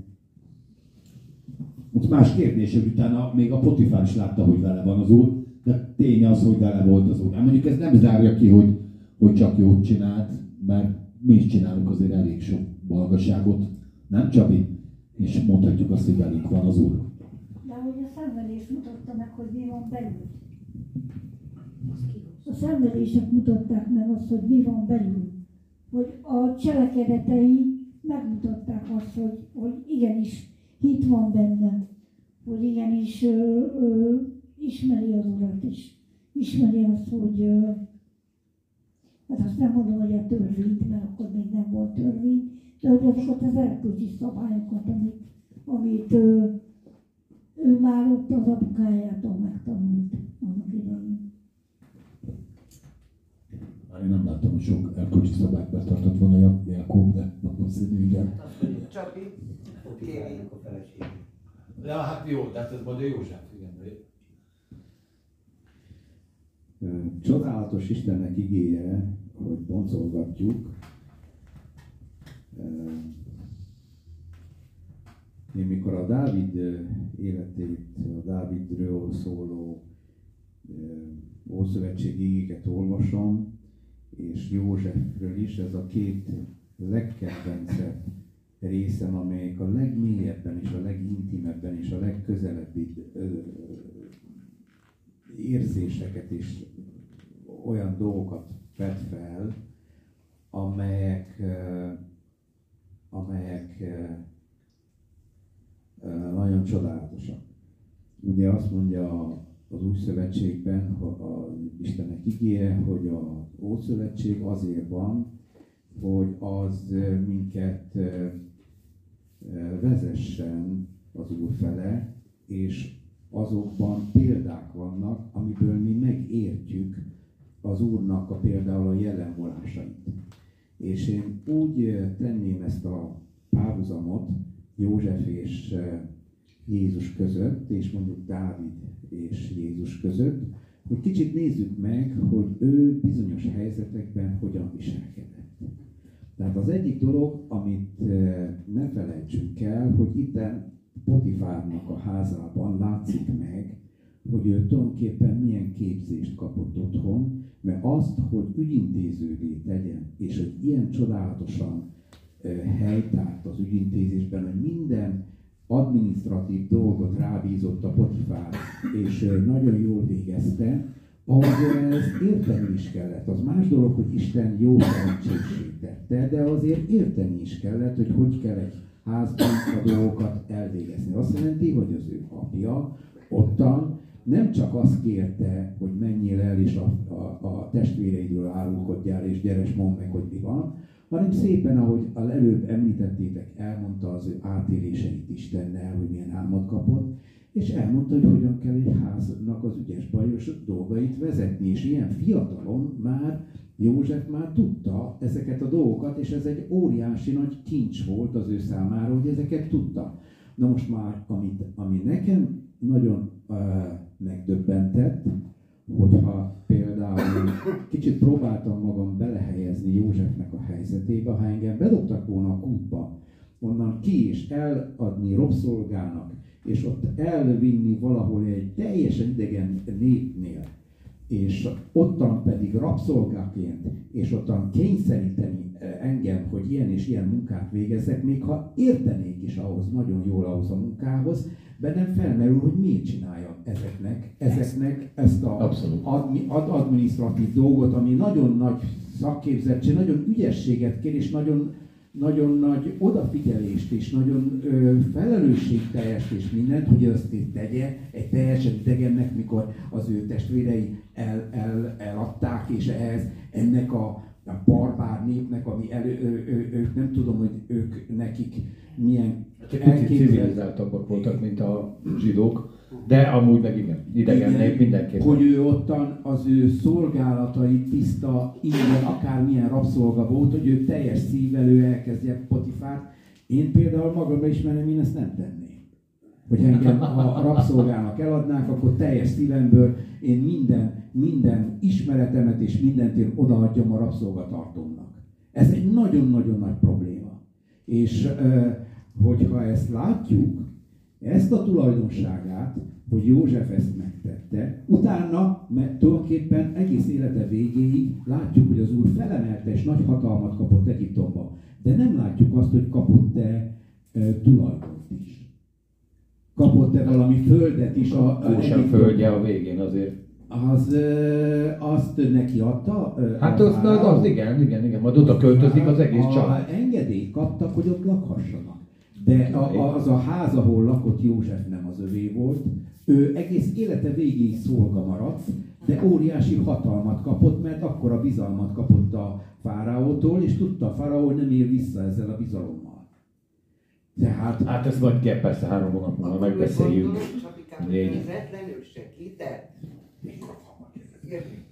Ott más kérdés, hogy utána még a Potifár is látta, hogy vele van az úr, de tény az, hogy vele volt az úr. Hát mondjuk ez nem zárja ki, hogy, hogy csak jót csinált, mert mi is csinálunk azért elég sok balgaságot, nem Csabi? És mondhatjuk azt, hogy velünk van az úr. De hogy a szenvedés mutatta meg, hogy mi van belül. A szenvedések mutatták meg azt, hogy mi van belül. Hogy a cselekedetei megmutatták azt, hogy, hogy igenis hit van benne. Hogy igenis ö, ö, ismeri az Urat is. Ismeri azt, hogy ö, hát azt nem mondom, hogy a törvényt, mert akkor még nem volt törvény, de hogy azokat az erkölcsi szabályokat, amit, amit ö, ő már ott az apukájától megtanult annak idején. Már én nem láttam, hogy sok erkölcsi szabályt betartott volna Jak- Jakob, de valószínű, igen. Csapi, Potifárnak a felesége. Ja, hát jó, de hát ez majd a József, igen. Csodálatos Istennek igéje, hogy boncolgatjuk. Én mikor a Dávid életét, a Dávidről szóló Ószövetségi igéket olvasom, és Józsefről is, ez a két legkedvencebb részem, amelyik a legmélyebben és a legintimebben és a legközelebbi érzéseket és olyan dolgokat vet fel, amelyek, amelyek nagyon csodálatosak. Ugye azt mondja az új szövetségben, a Istennek igéje, hogy a Ószövetség azért van, hogy az minket vezessen az Úr fele, és azokban példák vannak, amiből mi megértjük az Úrnak a például a jelenvolásait. És én úgy tenném ezt a párhuzamot József és Jézus között, és mondjuk Dávid és Jézus között, hogy kicsit nézzük meg, hogy ő bizonyos helyzetekben hogyan viselkedett. Tehát az egyik dolog, amit ne felejtsünk el, hogy itten Potifárnak a házában látszik meg, hogy ő tulajdonképpen milyen képzést kapott otthon, mert azt, hogy ügyintézővé tegyen, és hogy ilyen csodálatosan helytárt az ügyintézésben, hogy minden adminisztratív dolgot rábízott a Potifár, és nagyon jól végezte, ahhoz ez érteni is kellett. Az más dolog, hogy Isten jó szerencsését tette, de azért érteni is kellett, hogy hogy kell egy házban a dolgokat elvégezni. Azt jelenti, hogy az ő apja ottan nem csak azt kérte, hogy menjél el és a, a, a testvéreidről árulkodjál, és gyeres mondd meg, hogy mi van, hanem szépen, ahogy az előbb említettétek, elmondta az ő átéléseit Istennel, hogy milyen álmot kapott, és elmondta, hogy hogyan kell egy háznak az ügyes bajos dolgait vezetni, és ilyen fiatalon már József már tudta ezeket a dolgokat, és ez egy óriási nagy kincs volt az ő számára, hogy ezeket tudta. Na most már, amit, ami nekem nagyon uh, megdöbbentett, hogyha például kicsit próbáltam magam belehelyezni Józsefnek a helyzetébe, ha engem bedobtak volna a kútba, onnan ki és eladni rabszolgának, és ott elvinni valahol egy teljesen idegen népnél, és ottan pedig rabszolgáként, és ottan kényszeríteni engem, hogy ilyen és ilyen munkát végezzek, még ha értenék is ahhoz, nagyon jól ahhoz a munkához, bennem felmerül, hogy miért csináljam ezeknek, ezeknek ezt a admi, ad, administratív dolgot, ami nagyon nagy szakképzettség, nagyon ügyességet kér, és nagyon nagyon nagy odafigyelést és nagyon ö, felelősségteljes és mindent, hogy azt itt tegye egy teljesen idegennek, mikor az ő testvérei el, el, eladták, és ehhez ennek a, a barbár népnek, ami elő, ő, ő, ők nem tudom, hogy ők nekik milyen Kicsit civilizáltabbak voltak, mint a zsidók, de amúgy meg igen, idegen nép mindenképpen. Hogy ő ottan az ő szolgálatai tiszta, ingyen, akármilyen rabszolga volt, hogy ő teljes szívvel ő elkezdje Potifárt. Én például magamra ismerem, én ezt nem tenném. Hogy engem a rabszolgának eladnák, akkor teljes szívemből én minden, minden ismeretemet és mindent én odaadjam a rabszolgatartónak. Ez egy nagyon-nagyon nagy probléma. És hogyha ezt látjuk, ezt a tulajdonságát, hogy József ezt megtette, utána, mert tulajdonképpen egész élete végéig látjuk, hogy az Úr felemelte és nagy hatalmat kapott Egyiptomba. De nem látjuk azt, hogy kapott-e e, tulajdont is. Kapott-e valami földet is a, a Egyiptomba. földje a végén azért. Az, azt neki adta? Hát az, az, az, igen, igen, igen, majd oda költözik az egész család. Engedélyt kaptak, hogy ott lakhassanak. De a, az a ház, ahol lakott József nem az övé volt, ő egész élete végéig szolga maradt, de óriási hatalmat kapott, mert akkor a bizalmat kapott a fáraótól, és tudta a fáraó, hogy nem ér vissza ezzel a bizalommal. Tehát... Hát ezt majd kell persze három hónap múlva megbeszéljük. Négy. Önzetlenül segített?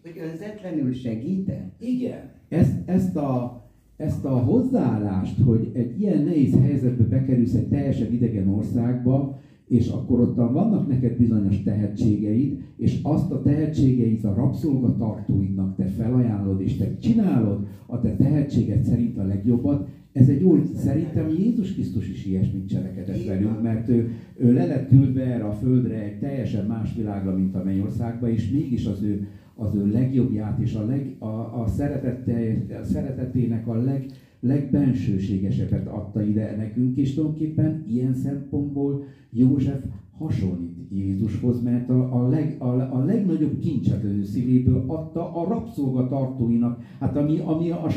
Hogy önzetlenül segített? Igen. Ezt, ezt a ezt a hozzáállást, hogy egy ilyen nehéz helyzetbe bekerülsz egy teljesen idegen országba, és akkor ott vannak neked bizonyos tehetségeid, és azt a tehetségeit a rabszolgatartóidnak te felajánlod, és te csinálod a te tehetséged szerint a legjobbat, ez egy új, szerintem Jézus Krisztus is ilyesmit cselekedett velünk, mert ő, ő le lett erre a földre egy teljesen más világra, mint a mennyországba, és mégis az ő az ő legjobbját és a, leg, a, a, szeretette, a szeretetének a leg, legbensőségesebbet adta ide nekünk, és tulajdonképpen ilyen szempontból József hasonlít Jézushoz, mert a, a, leg, a, a legnagyobb kincset ő szívéből adta a rabszolgatartóinak, hát ami, ami a, a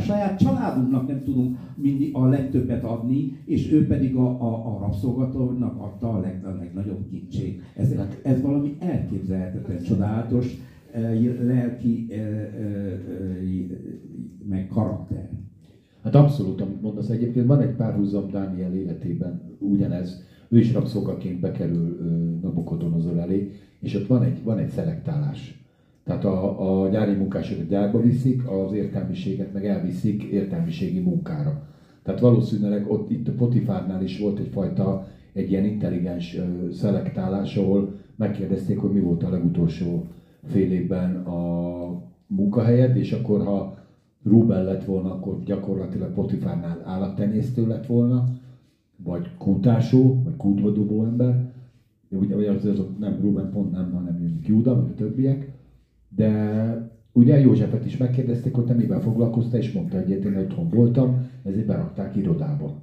saját családunknak nem tudunk mindig a legtöbbet adni, és ő pedig a, a, a rabszolgatónak adta a, leg, a legnagyobb kincsét. Ez, ez valami elképzelhetetlen csodálatos, lelki meg karakter. Hát abszolút, amit mondasz. Egyébként van egy párhuzam Dániel életében, ugyanez. Ő is rabszolgaként bekerül Nabukodonozor elé, és ott van egy, van egy szelektálás. Tehát a, a gyári munkásokat gyárba viszik, az értelmiséget meg elviszik értelmiségi munkára. Tehát valószínűleg ott itt a Potifárnál is volt egyfajta egy ilyen intelligens szelektálás, ahol megkérdezték, hogy mi volt a legutolsó fél évben a munkahelyed, és akkor ha Rubel lett volna, akkor gyakorlatilag Potifárnál állattenyésztő lett volna, vagy kútásó, vagy kútba dobó ember. Ugye, ugye az, az, nem Ruben pont nem, hanem Júda, meg a többiek. De ugye Józsefet is megkérdezték, hogy te mivel foglalkoztál, és mondta, hogy én otthon voltam, ezért berakták irodába.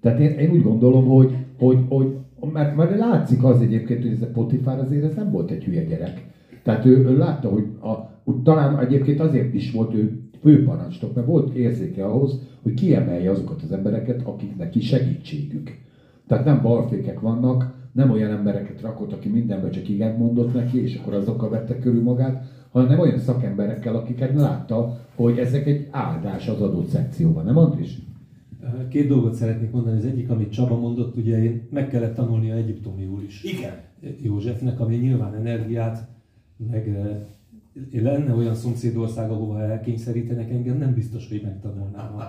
Tehát én, én úgy gondolom, hogy, hogy, hogy mert, mert látszik az egyébként, hogy ez a Potifár azért ez nem volt egy hülye gyerek. Tehát ő, ő látta, hogy a, úgy talán egyébként azért is volt ő főparancsnok, mert volt érzéke ahhoz, hogy kiemelje azokat az embereket, akiknek neki segítségük. Tehát nem balfékek vannak, nem olyan embereket rakott, aki mindenbe csak igen mondott neki, és akkor azokkal vette körül magát, hanem olyan szakemberekkel, akiket látta, hogy ezek egy áldás az adott szekcióban. Nem, Andris? Két dolgot szeretnék mondani. Az egyik, amit Csaba mondott, ugye én meg kellett tanulni a egyiptomiul is. Igen. Józsefnek, ami nyilván energiát, meg lenne olyan szomszédország, ahova elkényszerítenek engem, nem biztos, hogy megtanulnám a,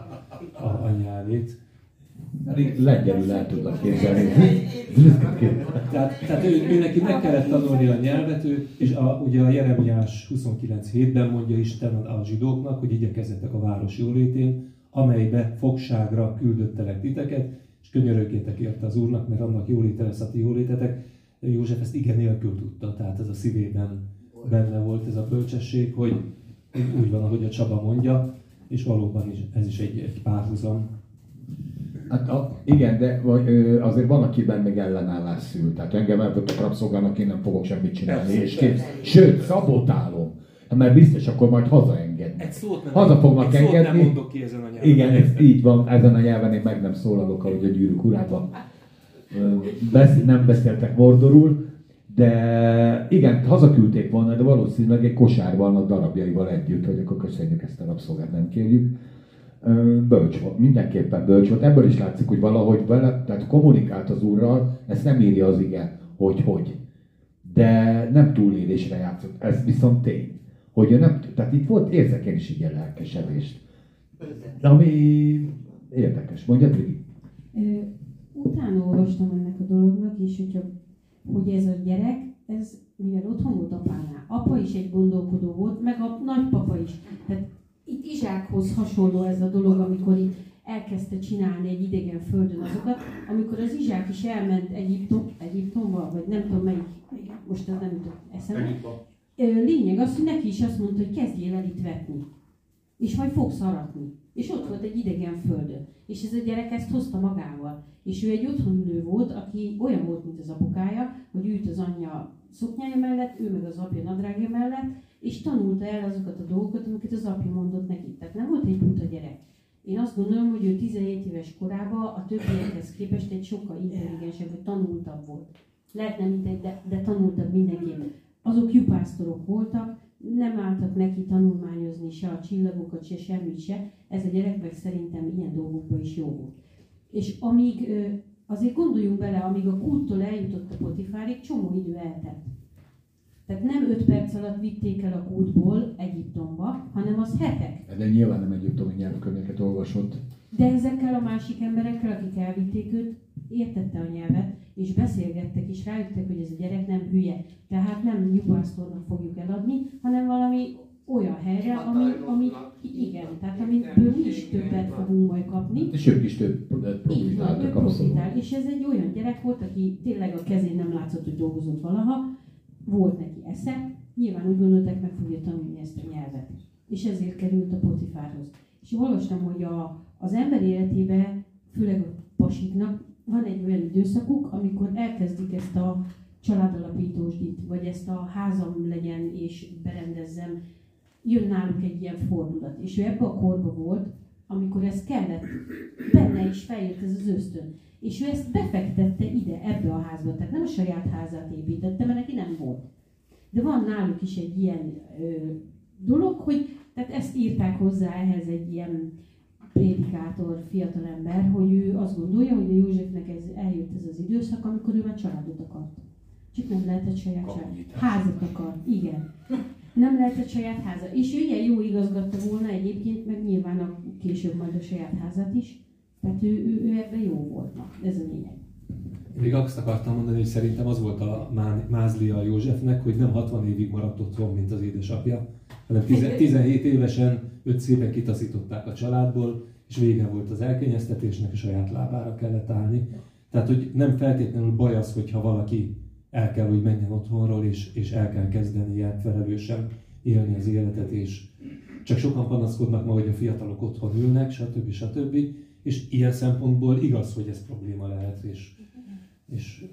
a, a nyelvét. Lengyelül el tudnak képzelni. tehát, tehát ő, ő, neki meg kellett tanulni a nyelvet, ő, és a, ugye a Jeremiás 29.7-ben mondja Isten a zsidóknak, hogy igyekezzetek a város jólétén, amelybe fogságra küldöttelek titeket, és könyörögjétek érte az Úrnak, mert annak jóléte lesz a ti jólétetek. József ezt igen nélkül tudta, tehát ez a szívében benne volt ez a bölcsesség, hogy úgy van, ahogy a Csaba mondja, és valóban is, ez is egy, egy párhuzam. Hát a, igen, de azért van, akiben még ellenállás szül. Tehát engem elvett a rabszolgának, én nem fogok semmit csinálni. Persze, és persze. Sőt, szabotálom. mert biztos akkor majd hazaengednek. Egy szót nem, Haza fognak egy szót engedni. nem mondok ki ezen a nyelven. Igen, ez így van, ezen a nyelven én meg nem szólalok, ahogy a gyűrűk urában. Besz, nem beszéltek mordorul, de igen, hazaküldték volna, de valószínűleg egy kosárban a darabjaival együtt, hogy akkor köszönjük ezt a rabszolgát, nem kérjük. Bölcs volt, mindenképpen bölcs volt. Ebből is látszik, hogy valahogy vele, tehát kommunikált az úrral, ezt nem írja az ige, hogy hogy. De nem túlélésre játszott, ez viszont tény. Hogy nem, tehát itt volt érzékenység ilyen lelkesedést. Ami érdekes, mondja Brigi. Ö, Utána olvastam ennek a dolognak, és hogyha, hogy ez a gyerek, ez mivel otthon volt apánál, apa is egy gondolkodó volt, meg a nagypapa is. Tehát itt Izsákhoz hasonló ez a dolog, amikor itt elkezdte csinálni egy idegen földön azokat, amikor az Izsák is elment Egyiptom, Egyiptomba, vagy nem tudom melyik, most ez nem jutott eszembe. Lényeg az, hogy neki is azt mondta, hogy kezdjél el itt vetni. És majd fogsz aratni. És ott volt egy idegen földön. És ez a gyerek ezt hozta magával. És ő egy otthonülő volt, aki olyan volt, mint az apukája, hogy ült az anyja szoknyája mellett, ő meg az apja nadrágja mellett, és tanulta el azokat a dolgokat, amiket az apja mondott neki. Tehát nem volt egy buta gyerek. Én azt gondolom, hogy ő 17 éves korában a többiekhez képest egy sokkal intelligensebb, vagy tanultabb volt. Lehet nem mindegy, de, de tanultabb mindenképp. Azok jupásztorok voltak, nem álltak neki tanulmányozni se a csillagokat, se semmit se. Ez a gyerek meg szerintem ilyen dolgokban is jó volt. És amíg, azért gondoljunk bele, amíg a kulttól eljutott a Potifárig, csomó idő eltelt. Tehát nem 5 perc alatt vitték el a kútból Egyiptomba, hanem az hetek. De nyilván nem egyiptomi nyelvkönyveket olvasott. De ezekkel a másik emberekkel, akik elvitték őt, értette a nyelvet, és beszélgettek, és rájöttek, hogy ez a gyerek nem hülye. Tehát nem nyugvásztornak fogjuk eladni, hanem valami olyan helyre, ami, ami igen, tehát amiből mi is többet fogunk majd kapni. És ők is több abszolút. profitál. És ez egy olyan gyerek volt, aki tényleg a kezén nem látszott, hogy dolgozott valaha, volt neki esze, nyilván úgy gondolták, meg fogja tanulni ezt a nyelvet. És ezért került a Potifárhoz. És olvastam, hogy a, az ember életébe, főleg a pasiknak, van egy olyan időszakuk, amikor elkezdik ezt a családalapítósdit, vagy ezt a házam legyen és berendezzem, jön náluk egy ilyen fordulat. És ő ebbe a korba volt, amikor ez kellett, benne is feljött ez az ösztön. És ő ezt befektette ide, ebbe a házba. Tehát nem a saját házát építette, mert neki nem volt. De van náluk is egy ilyen ö, dolog, hogy tehát ezt írták hozzá ehhez egy ilyen prédikátor fiatalember, hogy ő azt gondolja, hogy a Józsefnek ez, eljött ez az időszak, amikor ő már családot akart. Csak nem lehetett saját család. Házat akar, igen. Nem lehetett saját háza. És ő ilyen jó igazgatta volna egyébként, meg nyilván a, később majd a saját házat is. Tehát ő, ő, ő ebben jó volt. Na, ez a lényeg. Még azt akartam mondani, hogy szerintem az volt a má- mázlia a Józsefnek, hogy nem 60 évig maradt otthon, mint az édesapja, hanem 10 17 évesen őt szépen kitaszították a családból, és vége volt az elkényeztetésnek, és saját lábára kellett állni. Tehát, hogy nem feltétlenül baj az, hogyha valaki el kell, hogy menjen otthonról, és, és el kell kezdeni ilyen felelősen élni az életet, és csak sokan panaszkodnak ma, hogy a fiatalok otthon ülnek, stb. stb. És ilyen szempontból igaz, hogy ez probléma lehet, és, és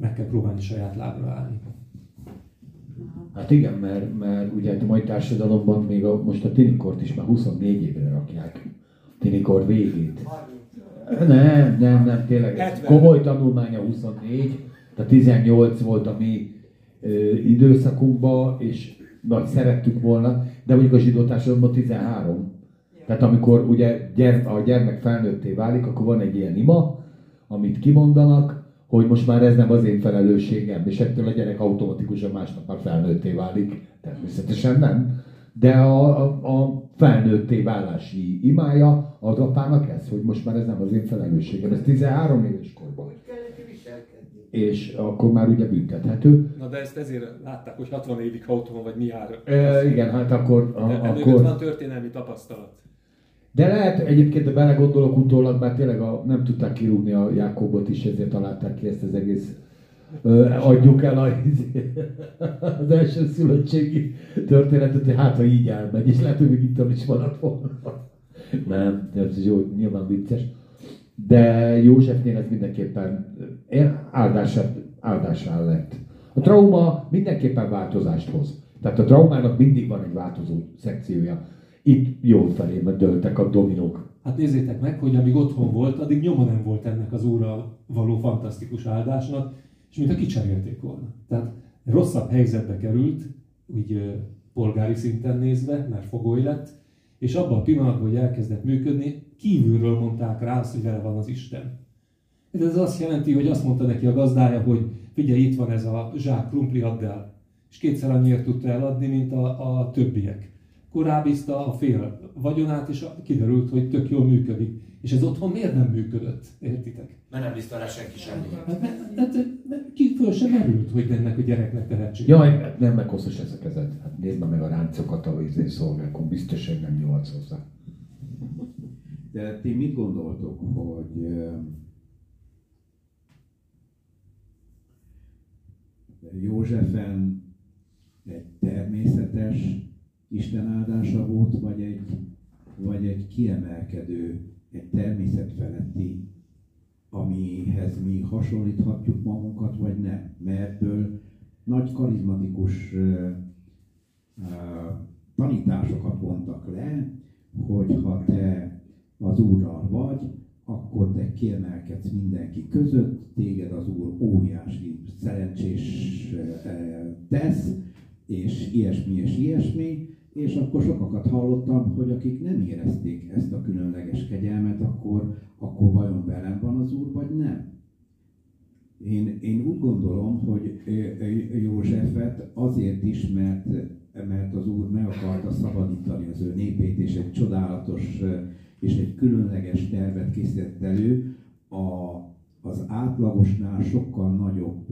meg kell próbálni saját lábra állni. Hát igen, mert, mert ugye a mai társadalomban még a, most a tinikort is már 24 évre rakják. Tinikor végét. Nem, nem, nem, tényleg. Ez 70. komoly tanulmánya 24, tehát 18 volt a mi ö, időszakunkban, és nagy szerettük volna, de mondjuk a zsidó társadalomban 13. Tehát amikor ugye gyerm, a gyermek felnőtté válik, akkor van egy ilyen ima, amit kimondanak, hogy most már ez nem az én felelősségem, és ettől a gyerek automatikusan másnap már felnőtté válik. Természetesen nem. De a, a, a felnőtté válási imája az apának ez, hogy most már ez nem az én felelősségem. Ez 13 éves korban. És akkor már ugye büntethető. Na de ezt ezért látták, hogy 60 évig otthon vagy mi jár. E, igen, hát akkor... A, De akkor... van történelmi tapasztalat. De lehet egyébként, de belegondolok utólag, mert tényleg a, nem tudták kirúgni a Jákobot is, ezért találták ki ezt az egész ö, adjuk el a, az első szülöttségi történetet, hogy hát ha így elmegy, és lehet, hogy még itt is maradt volna. Nem, ez jó, nyilván vicces. De Józsefnél ez mindenképpen áldását, áldásá lett. A trauma mindenképpen változást hoz. Tehát a traumának mindig van egy változó szekciója. Itt jó felé dőltek a dominók. Hát nézzétek meg, hogy amíg otthon volt, addig nyoma nem volt ennek az úrral való fantasztikus áldásnak, és mint a kicserélték volna. Tehát rosszabb helyzetbe került, úgy polgári szinten nézve, mert fogoly lett, és abban a pillanatban, hogy elkezdett működni, kívülről mondták rá azt, hogy vele van az Isten. Ez azt jelenti, hogy azt mondta neki a gazdája, hogy figyelj, itt van ez a zsák krumpli, add el. És kétszer annyiért tudta eladni, mint a, a többiek. Korábbizta a fél vagyonát, és kiderült, hogy tök jól működik. És ez otthon miért nem működött? Értitek? Mert nem bízta rá senki semmit. Hát, mert ki föl sem merült, hogy ennek a gyereknek tehetség. Jaj, nem meg hosszas ez a kezed. Hát nézd meg a ráncokat a izé szolgálkon, biztos, hogy nem nyúlhatsz hozzá. De ti mit gondoltok, hogy ö, Józsefen egy természetes Isten áldása volt, vagy egy, vagy egy kiemelkedő, egy természetfeletti, amihez mi hasonlíthatjuk magunkat, vagy nem? Mert ebből nagy karizmatikus ö, ö, tanításokat vontak le, hogy ha te az Úrral vagy, akkor te kiemelkedsz mindenki között, téged az Úr óriási szerencsés tesz, és ilyesmi és ilyesmi, és akkor sokakat hallottam, hogy akik nem érezték ezt a különleges kegyelmet, akkor, akkor vajon velem van az Úr, vagy nem? Én, én úgy gondolom, hogy Józsefet azért is, mert, mert az Úr meg akarta szabadítani az ő népét, és egy csodálatos és egy különleges tervet készített elő, a, az átlagosnál sokkal nagyobb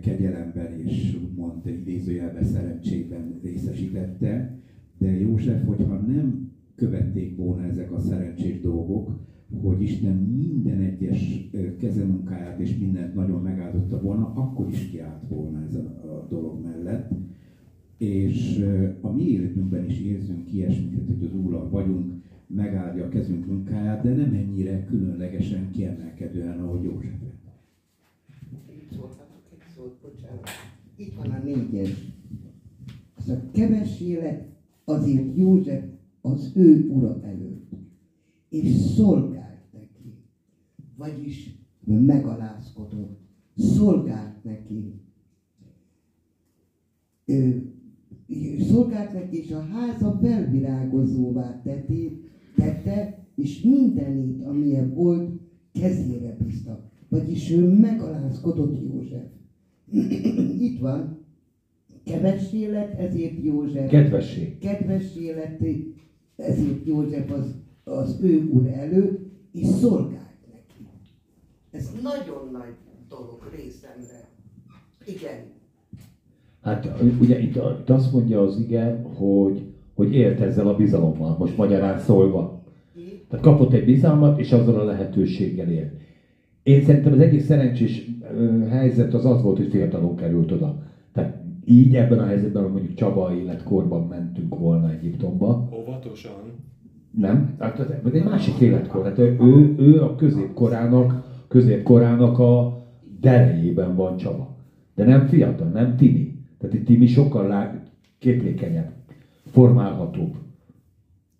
kegyelemben és úgymond idézőjelben szerencsében részesítette, de József, hogyha nem követték volna ezek a szerencsés dolgok, hogy Isten minden egyes kezemunkáját és mindent nagyon megáldotta volna, akkor is kiállt volna ez a, dolog mellett. És a mi életünkben is érzünk ilyesmit, hogy az Úrral vagyunk, megáldja a kezünk munkáját, de nem ennyire különlegesen kiemelkedően, ahogy József. Szólhatok szót, bocsánat. Itt van a négyes. Az a keves élet azért József az ő ura előtt, és szolgált neki. Vagyis megalázkodott, szolgált neki. Ő, szolgált neki, és a háza felvirágozóvá teti, tette, és mindenit, amilyen volt, kezére bízta. Vagyis ő megalázkodott József. Itt van, keves élet, ezért József. Kedvesség. Kedves élet, ezért József az, az ő úr előtt, és szolgált neki. Ez nagyon nagy dolog részemre. Igen. Hát ugye itt, itt azt mondja az igen, hogy, hogy élt ezzel a bizalommal, most magyarán szólva. Tehát kapott egy bizalmat, és azzal a lehetőséggel élt. Én szerintem az egyik szerencsés helyzet az az volt, hogy fiatalon került oda. Tehát így ebben a helyzetben, hogy mondjuk Csaba életkorban mentünk volna Egyiptomba. Óvatosan. Nem, hát ez egy másik életkor. Hát ő, ő a középkorának, középkorának a derejében van Csaba. De nem fiatal, nem tini. Tehát itt Timi sokkal lá... képlékenyebb, formálhatóbb.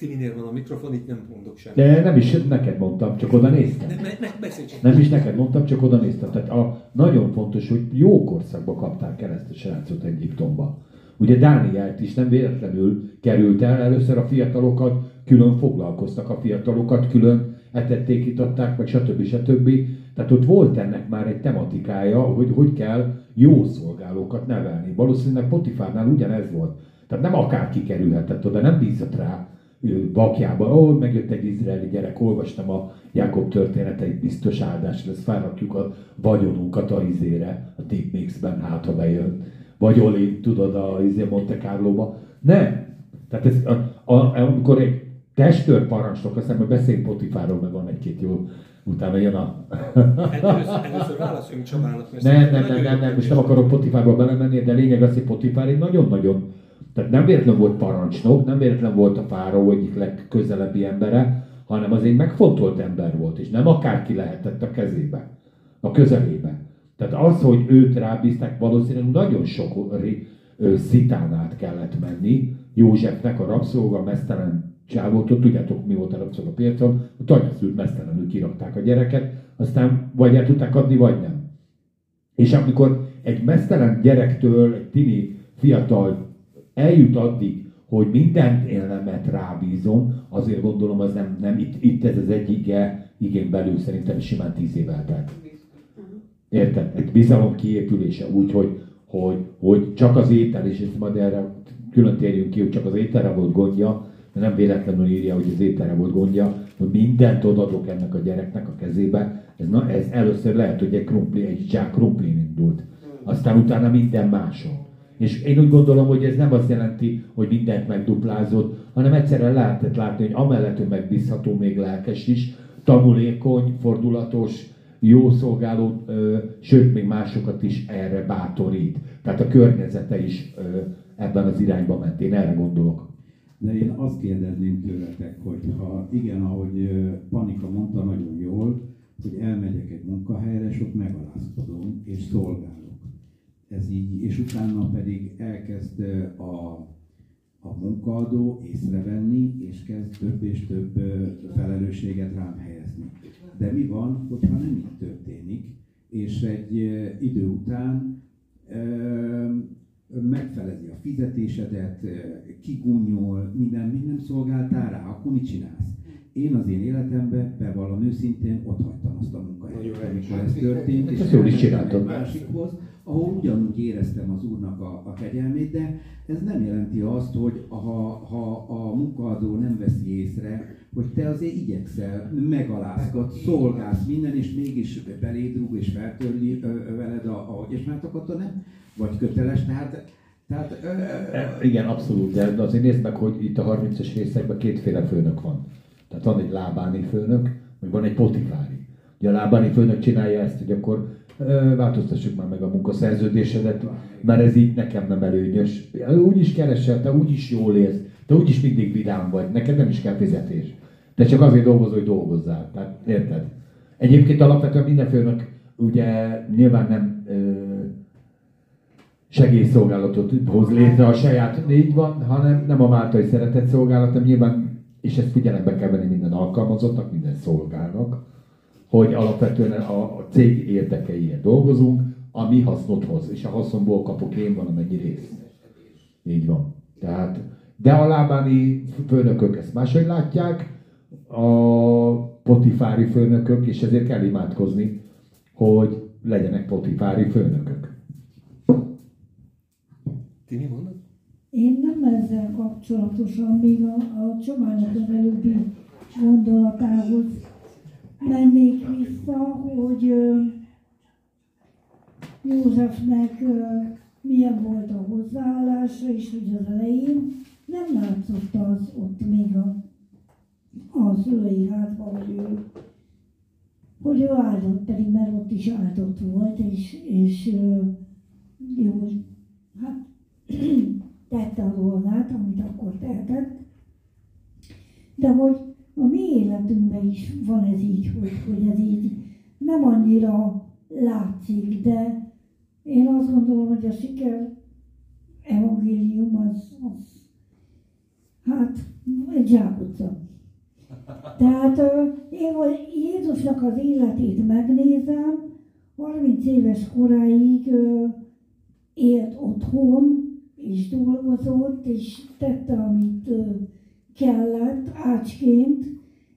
Timinél van a mikrofon, itt nem mondok semmit. De nem is neked mondtam, csak oda néztem. Ne, ne, ne. Nem is neked mondtam, csak oda néztem. Tehát a, nagyon fontos, hogy jó korszakban kapták a srácot Egyiptomba. Ugye Dánielt is nem véletlenül került el, először a fiatalokat külön foglalkoztak, a fiatalokat külön etették, itatták, meg stb. stb. Tehát ott volt ennek már egy tematikája, hogy hogy kell jó szolgálókat nevelni. Valószínűleg Potifárnál ugyanez volt. Tehát nem akárki kerülhetett oda, nem bízott rá ő bakjában. Ó, megjött egy izraeli gyerek, olvastam a Jákob történeteit, biztos áldás lesz, felrakjuk a vagyonunkat a izére, a Deep Mix-ben, hát ha bejön. Vagy Oli, tudod, a izé Monte Carlo-ba. Nem. Tehát ez, a, a, amikor egy testőr parancsnok, aztán majd beszéljünk Potifáról, meg van egy-két jó, utána jön a... Először, először válaszoljunk Csabának. Nem, nem, nem, nem, nem, most nem akarok Potifárba belemenni, de lényeg az, hogy Potifár egy nagyon-nagyon, tehát nem véletlen volt parancsnok, nem véletlen volt a fáraó egyik legközelebbi embere, hanem az egy megfontolt ember volt, és nem akárki lehetett a kezébe, a közelébe. Tehát az, hogy őt rábízták, valószínűleg nagyon sok szitán át kellett menni. Józsefnek a rabszolga, mesztelen csávót, ott tudjátok mi volt a rabszolga piacon, a tanyaszült mesztelenül kirakták a gyereket, aztán vagy el tudták adni, vagy nem. És amikor egy mesztelen gyerektől, egy tini fiatal eljut addig, hogy mindent élemet rábízom, azért gondolom az nem, nem itt, itt ez az egyik igén belül szerintem simán tíz év eltelt. Érted? Egy bizalom kiépülése úgy, hogy, hogy, hogy csak az étel, és ezt majd erre külön térjünk ki, hogy csak az ételre volt gondja, de nem véletlenül írja, hogy az ételre volt gondja, hogy mindent odadok ennek a gyereknek a kezébe. Ez, na, ez először lehet, hogy egy krumpli, egy zsák krumplin indult. Aztán utána minden máson. És én úgy gondolom, hogy ez nem azt jelenti, hogy mindent megduplázott, hanem egyszerűen lehetett látni, hogy amellett, hogy megbízható, még lelkes is, tanulékony, fordulatos, jó szolgáló, ö, sőt, még másokat is erre bátorít. Tehát a környezete is ö, ebben az irányba ment. Én erre gondolok. De én azt kérdezném tőletek, hogy ha igen, ahogy Panika mondta nagyon jól, hogy elmegyek egy munkahelyre, és ott megalázkodom, és szolgálok. Ez így, és utána pedig elkezd a, a munkaadó észrevenni, és kezd több és több felelősséget rám helyezni. De mi van, hogyha nem így történik, és egy idő után megfelezi a fizetésedet, kigúnyol, minden, minden szolgáltál rá, akkor mit csinálsz? Én az én életemben, bevallom őszintén, ott hagytam azt a munkahelyet, amikor ez történt, és ezt jól is csináltad. másikhoz, ahol ugyanúgy éreztem az Úrnak a, a kegyelmét, de ez nem jelenti azt, hogy ha, ha a munkaadó nem veszi észre, hogy te azért igyekszel, megalázgat, szolgálsz minden, és mégis beléd rúg és feltörli ö, veled, a, ahogy és már akkor nem vagy köteles, tehát tehát, ö, E, Igen, abszolút, de azért nézd meg, hogy itt a 30-as részekben kétféle főnök van. Tehát van egy lábáni főnök, vagy van egy potifári. Ugye a lábáni főnök csinálja ezt, hogy akkor ö, változtassuk már meg a munkaszerződésedet, mert ez így nekem nem előnyös. Úgy is keresel, te úgy is jól élsz, te úgy is mindig vidám vagy, neked nem is kell fizetés. Te csak azért dolgozol, hogy dolgozzál. Tehát érted? Egyébként alapvetően minden főnök ugye nyilván nem ö, segélyszolgálatot hoz létre a saját így van, hanem nem a Máltai Szeretett Szolgálat, nyilván, és ezt figyelembe kell venni minden alkalmazottnak, minden szolgálnak, hogy alapvetően a, a cég érdekeiért dolgozunk, ami hasznot hoz, és a haszonból kapok én van amennyi rész. Így van. Tehát, de a lábáni főnökök ezt máshogy látják, a potifári főnökök, és ezért kell imádkozni, hogy legyenek potifári főnökök. Ti mi mondod? Én nem ezzel kapcsolatosan, még a, a Csabának az előbbi gondolatához mennék vissza, hogy ö, Józsefnek ö, milyen volt a hozzáállása, és hogy az elején nem látszott az ott még a, a szülői házban, hogy ő, hogy ő áldott, pedig mert ott is áldott volt, és, és jó, hát tette a dolgát, amit akkor tehetett, de hogy a mi életünkben is van ez így, hogy, hogy ez így nem annyira látszik, de én azt gondolom, hogy a siker evangélium az, az hát egy zsákutca. Tehát én, hogy Jézusnak az életét megnézem, 30 éves koráig élt otthon, és dolgozott, és tette, amit kellett ácsként,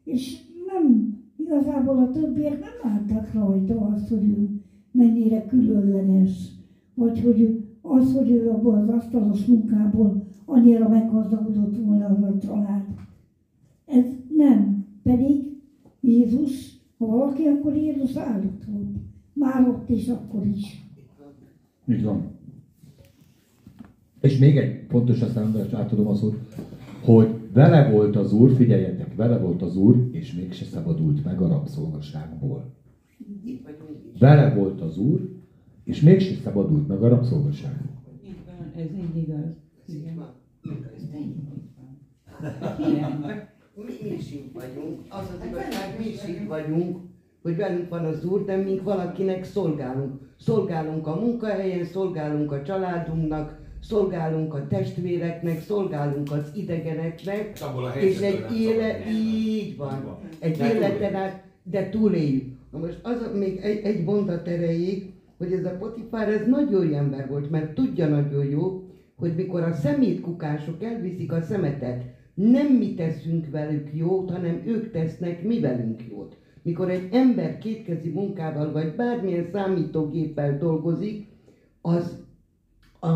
és nem, igazából a többiek nem láttak rajta azt, hogy ő mennyire különleges, vagy hogy az, hogy ő abból az asztalos munkából annyira meggazdagodott volna az a család. Ez nem. Pedig Jézus, ha valaki, akkor Jézus áldott volt. Már ott is, akkor is. Így van. És még egy fontos, aztán átadom az úr, hogy vele volt az úr, figyeljetek, vele volt az úr, és mégse szabadult meg a rabszolgaságból. Vele volt az úr, és mégse szabadult meg a rabszolgaságból. Így van, ez így igaz. Igen. Mi is így vagyunk. Az az igazság, mi is így vagyunk, hogy velünk van az Úr, de mink valakinek szolgálunk. Szolgálunk a munkahelyen, szolgálunk a családunknak, szolgálunk a testvéreknek, szolgálunk az idegeneknek, És abból a és helyzetből egy élet, szabad így van, egy De életen át, de túléljük. Na most az a- még egy, egy mondat erejéig, hogy ez a Potifár, ez nagyon jó ember volt, mert tudja nagyon jó, hogy mikor a szemétkukások elviszik a szemetet, nem mi teszünk velük jót, hanem ők tesznek mi velünk jót. Mikor egy ember kétkezi munkával, vagy bármilyen számítógéppel dolgozik, az, a,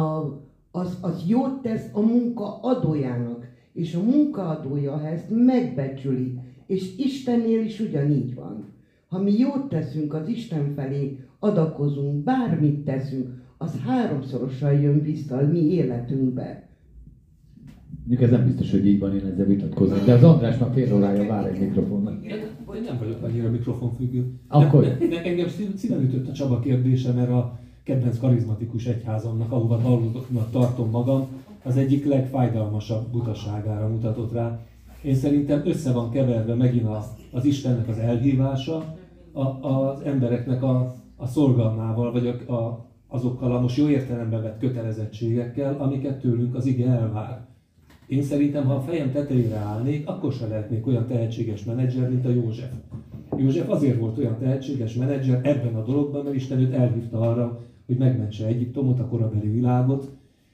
az, az jót tesz a munka adójának, és a munkaadója ha ezt megbecsüli, és Istennél is ugyanígy van. Ha mi jót teszünk az Isten felé, adakozunk, bármit teszünk, az háromszorosan jön vissza a mi életünkbe. Mondjuk ez nem biztos, hogy így van, én ezzel vitatkoznék. De az András már fél órája vár egy mikrofonnak. Én nem vagyok annyira mikrofonfüggő. Akkor? De, de engem szív- szíven ütött a Csaba kérdése, mert a kedvenc karizmatikus egyházamnak, ahova tartom magam, az egyik legfájdalmasabb butaságára mutatott rá. Én szerintem össze van keverve megint a, az Istennek az elhívása a, az embereknek a, a szolgalmával, vagy a, a, azokkal a most jó értelemben vett kötelezettségekkel, amiket tőlünk az ige elvár. Én szerintem, ha a fejem tetejére állnék, akkor se lehetnék olyan tehetséges menedzser, mint a József. József azért volt olyan tehetséges menedzser ebben a dologban, mert Isten őt elhívta arra, hogy megmentse Egyiptomot, a korabeli világot,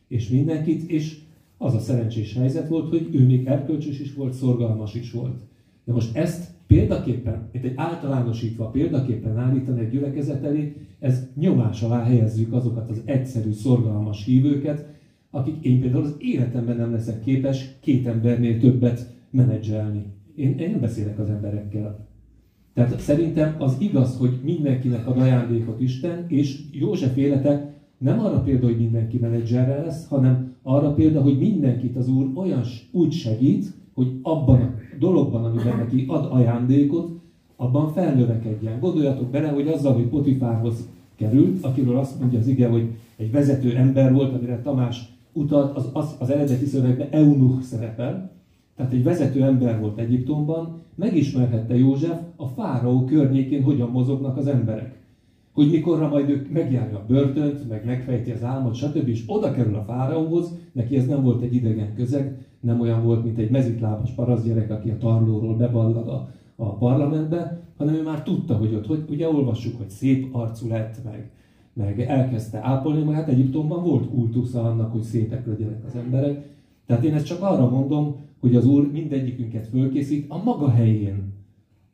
és mindenkit, és az a szerencsés helyzet volt, hogy ő még erkölcsös is volt, szorgalmas is volt. De most ezt példaképpen, itt egy általánosítva példaképpen állítani egy gyülekezet elé, ez nyomás alá helyezzük azokat az egyszerű, szorgalmas hívőket, akik én például az életemben nem leszek képes két embernél többet menedzselni. Én, én nem beszélek az emberekkel. Tehát szerintem az igaz, hogy mindenkinek ad ajándékot Isten, és József élete nem arra példa, hogy mindenki menedzserre lesz, hanem arra példa, hogy mindenkit az Úr olyan úgy segít, hogy abban a dologban, amiben neki ad ajándékot, abban felnövekedjen. Gondoljatok bele, hogy azzal, hogy Potifárhoz került, akiről azt mondja az ige, hogy egy vezető ember volt, amire Tamás utalt, az, az, az eredeti szövegben eunuch szerepel, tehát egy vezető ember volt Egyiptomban, megismerhette József a fáraó környékén, hogyan mozognak az emberek. Hogy mikorra majd ők megjárja a börtönt, meg megfejti az álmot, stb. és oda kerül a fáraóhoz, neki ez nem volt egy idegen közeg, nem olyan volt, mint egy mezitlábas parasztgyerek, aki a tarlóról beballag a, a parlamentbe, hanem ő már tudta, hogy ott, hogy ugye olvassuk, hogy szép arcú lett, meg, meg elkezdte ápolni magát. Egyiptomban volt kultusza annak, hogy szépek legyenek az emberek. Tehát én ezt csak arra mondom, hogy az Úr mindegyikünket fölkészít a maga helyén.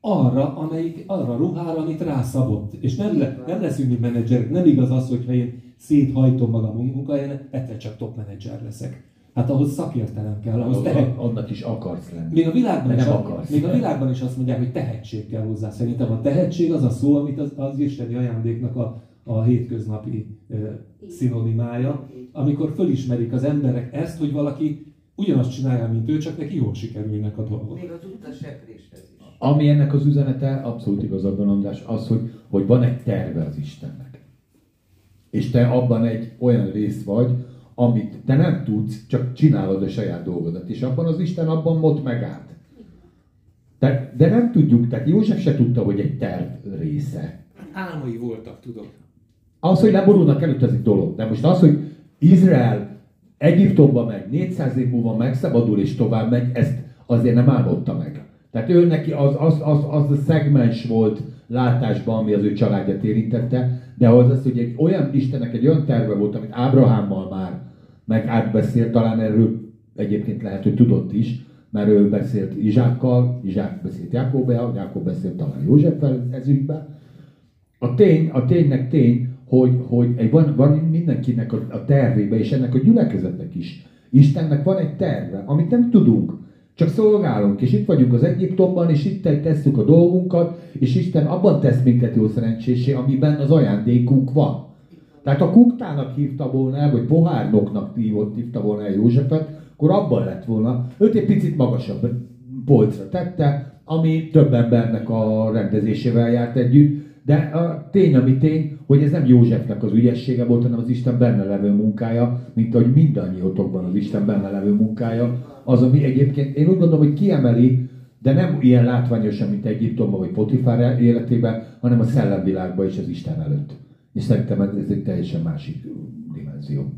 Arra, amelyik, arra ruhára, amit rászabott. És nem, le, nem leszünk mi menedzserek. Nem igaz az, hogy ha én széthajtom magam a munkahelyen, egyszer csak top menedzser leszek. Hát ahhoz szakértelem kell, ahhoz tehet, Annak is akarsz lenni. még a világban, is, akarsz. még Még a világban is azt mondják, hogy tehetség kell hozzá. Szerintem a tehetség az a szó, amit az, az isteni ajándéknak a, a hétköznapi ö, szinonimája, amikor fölismerik az emberek ezt, hogy valaki ugyanazt csinálja, mint ő, csak neki jól sikerülnek a dolgok. Még az utasepréshez is. Ami ennek az üzenete, abszolút igazad van András, az, hogy, hogy van egy terve az Istennek. És te abban egy olyan rész vagy, amit te nem tudsz, csak csinálod a saját dolgodat. És abban az Isten abban mot megállt. De, de nem tudjuk, tehát József se tudta, hogy egy terv része. Álmai voltak, tudom. Az, hogy leborulnak előtt, ez egy dolog. De most az, hogy Izrael Egyiptomba meg 400 év múlva megszabadul és tovább megy, ezt azért nem álmodta meg. Tehát ő neki az, az, az, az a szegmens volt látásban, ami az ő családját érintette, de az az, hogy egy olyan Istennek egy olyan terve volt, amit Ábrahámmal már meg átbeszélt, talán erről egyébként lehet, hogy tudott is, mert ő beszélt Izsákkal, Izsák beszélt Jákobbel, Jákob beszélt talán Józseffel ez ügyben, a tény, a ténynek tény, hogy, hogy egy, van, van mindenkinek a, a tervébe, és ennek a gyülekezetnek is. Istennek van egy terve, amit nem tudunk, csak szolgálunk, és itt vagyunk az Egyiptomban, és itt tesszük a dolgunkat, és Isten abban tesz minket jó szerencsésé, amiben az ajándékunk van. Tehát ha kuktának hívta volna el, vagy pohárnoknak hívott, hívta volna el Józsefet, akkor abban lett volna. Őt egy picit magasabb polcra tette, ami több embernek a rendezésével járt együtt, de a tény, ami tény, hogy ez nem Józsefnek az ügyessége volt, hanem az Isten benne levő munkája, mint ahogy mindannyiótokban az Isten benne levő munkája, az, ami egyébként én úgy gondolom, hogy kiemeli, de nem ilyen látványosan, mint Egyiptomban vagy Potifár életében, hanem a szellemvilágban és az Isten előtt. És szerintem ez egy teljesen másik dimenzió.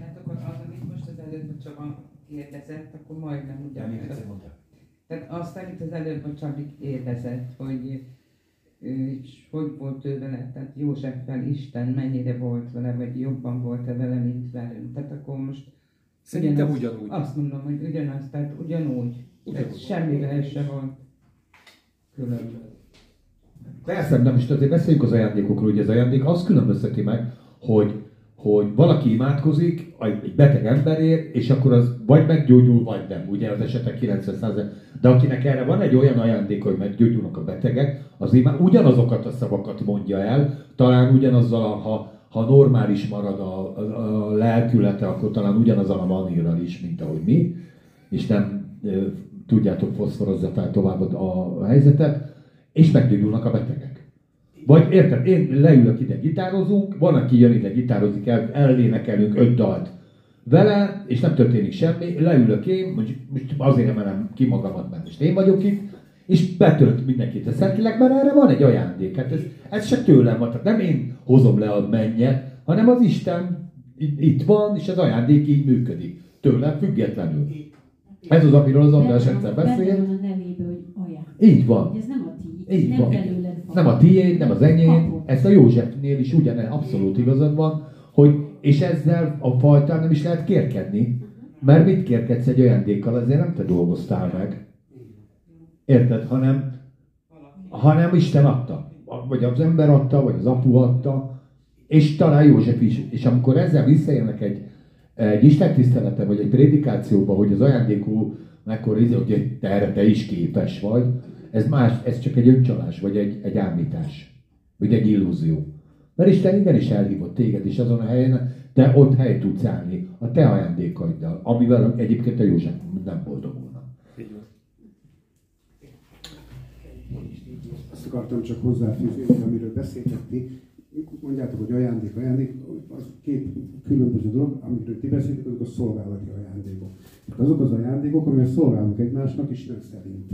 Hát akkor az, amit most az előbb Csaba kérdezett, akkor majdnem ugyanaz. Tehát azt, amit az előbb a Csabi kérdezett, hogy és hogy volt ő vele, tehát Józseffel Isten mennyire volt vele, vagy jobban volt-e vele, mint velünk. Tehát akkor most Szerintem ugyanaz- ugyanúgy. Azt mondom, hogy ugyanaz, tehát ugyanúgy. Tehát Ugyanúgy. semmivel se volt külön. Persze, nem is azért beszéljünk az ajándékokról, hogy az ajándék azt különbözteti meg, hogy, hogy valaki imádkozik egy beteg emberért, és akkor az vagy meggyógyul, vagy nem, ugye az esetek 90 De akinek erre van egy olyan ajándék, hogy meggyógyulnak a betegek, az imá ugyanazokat a szavakat mondja el, talán ugyanazzal, ha, ha normális marad a, a, a lelkülete, akkor talán ugyanazzal a manírral is, mint ahogy mi, és nem ö, tudjátok foszforozza fel tovább a, a helyzetet, és meggyógyulnak a betegek. Vagy érted, én leülök ide, gitározunk, van, aki jön ide, gitározik, el, elénekelünk öt dalt vele, és nem történik semmi, leülök én, mondjuk most azért emelem ki magamat, mert most én vagyok itt, és betölt mindenkit a Szentlélek, mert erre van egy ajándék. Hát ez, ez se tőlem van, tehát nem én hozom le a mennyet, hanem az Isten itt van, és az ajándék így működik. Tőlem függetlenül. Ez az, amiről az András egyszer Benne beszél. van a nevébe, hogy ajándék. Így van. Ez nem a ti, Így nem van. van. Nem a tiéd, nem az enyém, ezt a Józsefnél is ugyanez, abszolút igazad van, hogy, és ezzel a fajtán nem is lehet kérkedni, mert mit kérkedsz egy ajándékkal, azért nem te dolgoztál meg. Érted? Hanem, hanem Isten adta. Vagy az ember adta, vagy az apu adta, és talán József is. És amikor ezzel visszajönnek egy, egy Isten tisztelete, vagy egy prédikációba, hogy az ajándékú mekkora izé, hogy te erre te is képes vagy, ez más, ez csak egy öncsalás, vagy egy, egy ámítás, vagy egy illúzió. Mert Isten igenis elhívott téged is azon a helyen, de ott helyt tudsz állni a te ajándékaiddal, amivel egyébként a József nem boldogulna. Azt akartam csak hozzáfűzni, amiről beszéltek ti, mondjátok, hogy ajándék, ajándék, az két különböző dolog, amiről ti beszéltek, azok a szolgálati ajándékok. Tehát azok az ajándékok, amelyek szolgálnak egymásnak Isten szerint.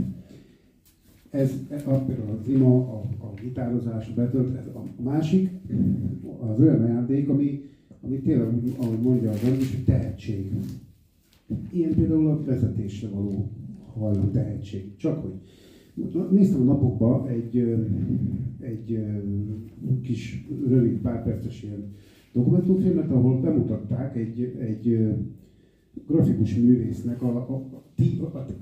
Ez a, például az ima, a, a gitározás, a betölt, ez a, másik, az olyan ajándék, ami, ami tényleg, úgy, ahogy mondja az ember, hogy tehetség. Ilyen például a vezetésre való hajlam tehetség. Csak hogy Néztem a napokban egy, egy kis rövid pár perces ilyen dokumentumfilmet, ahol bemutatták egy, egy grafikus művésznek a, a,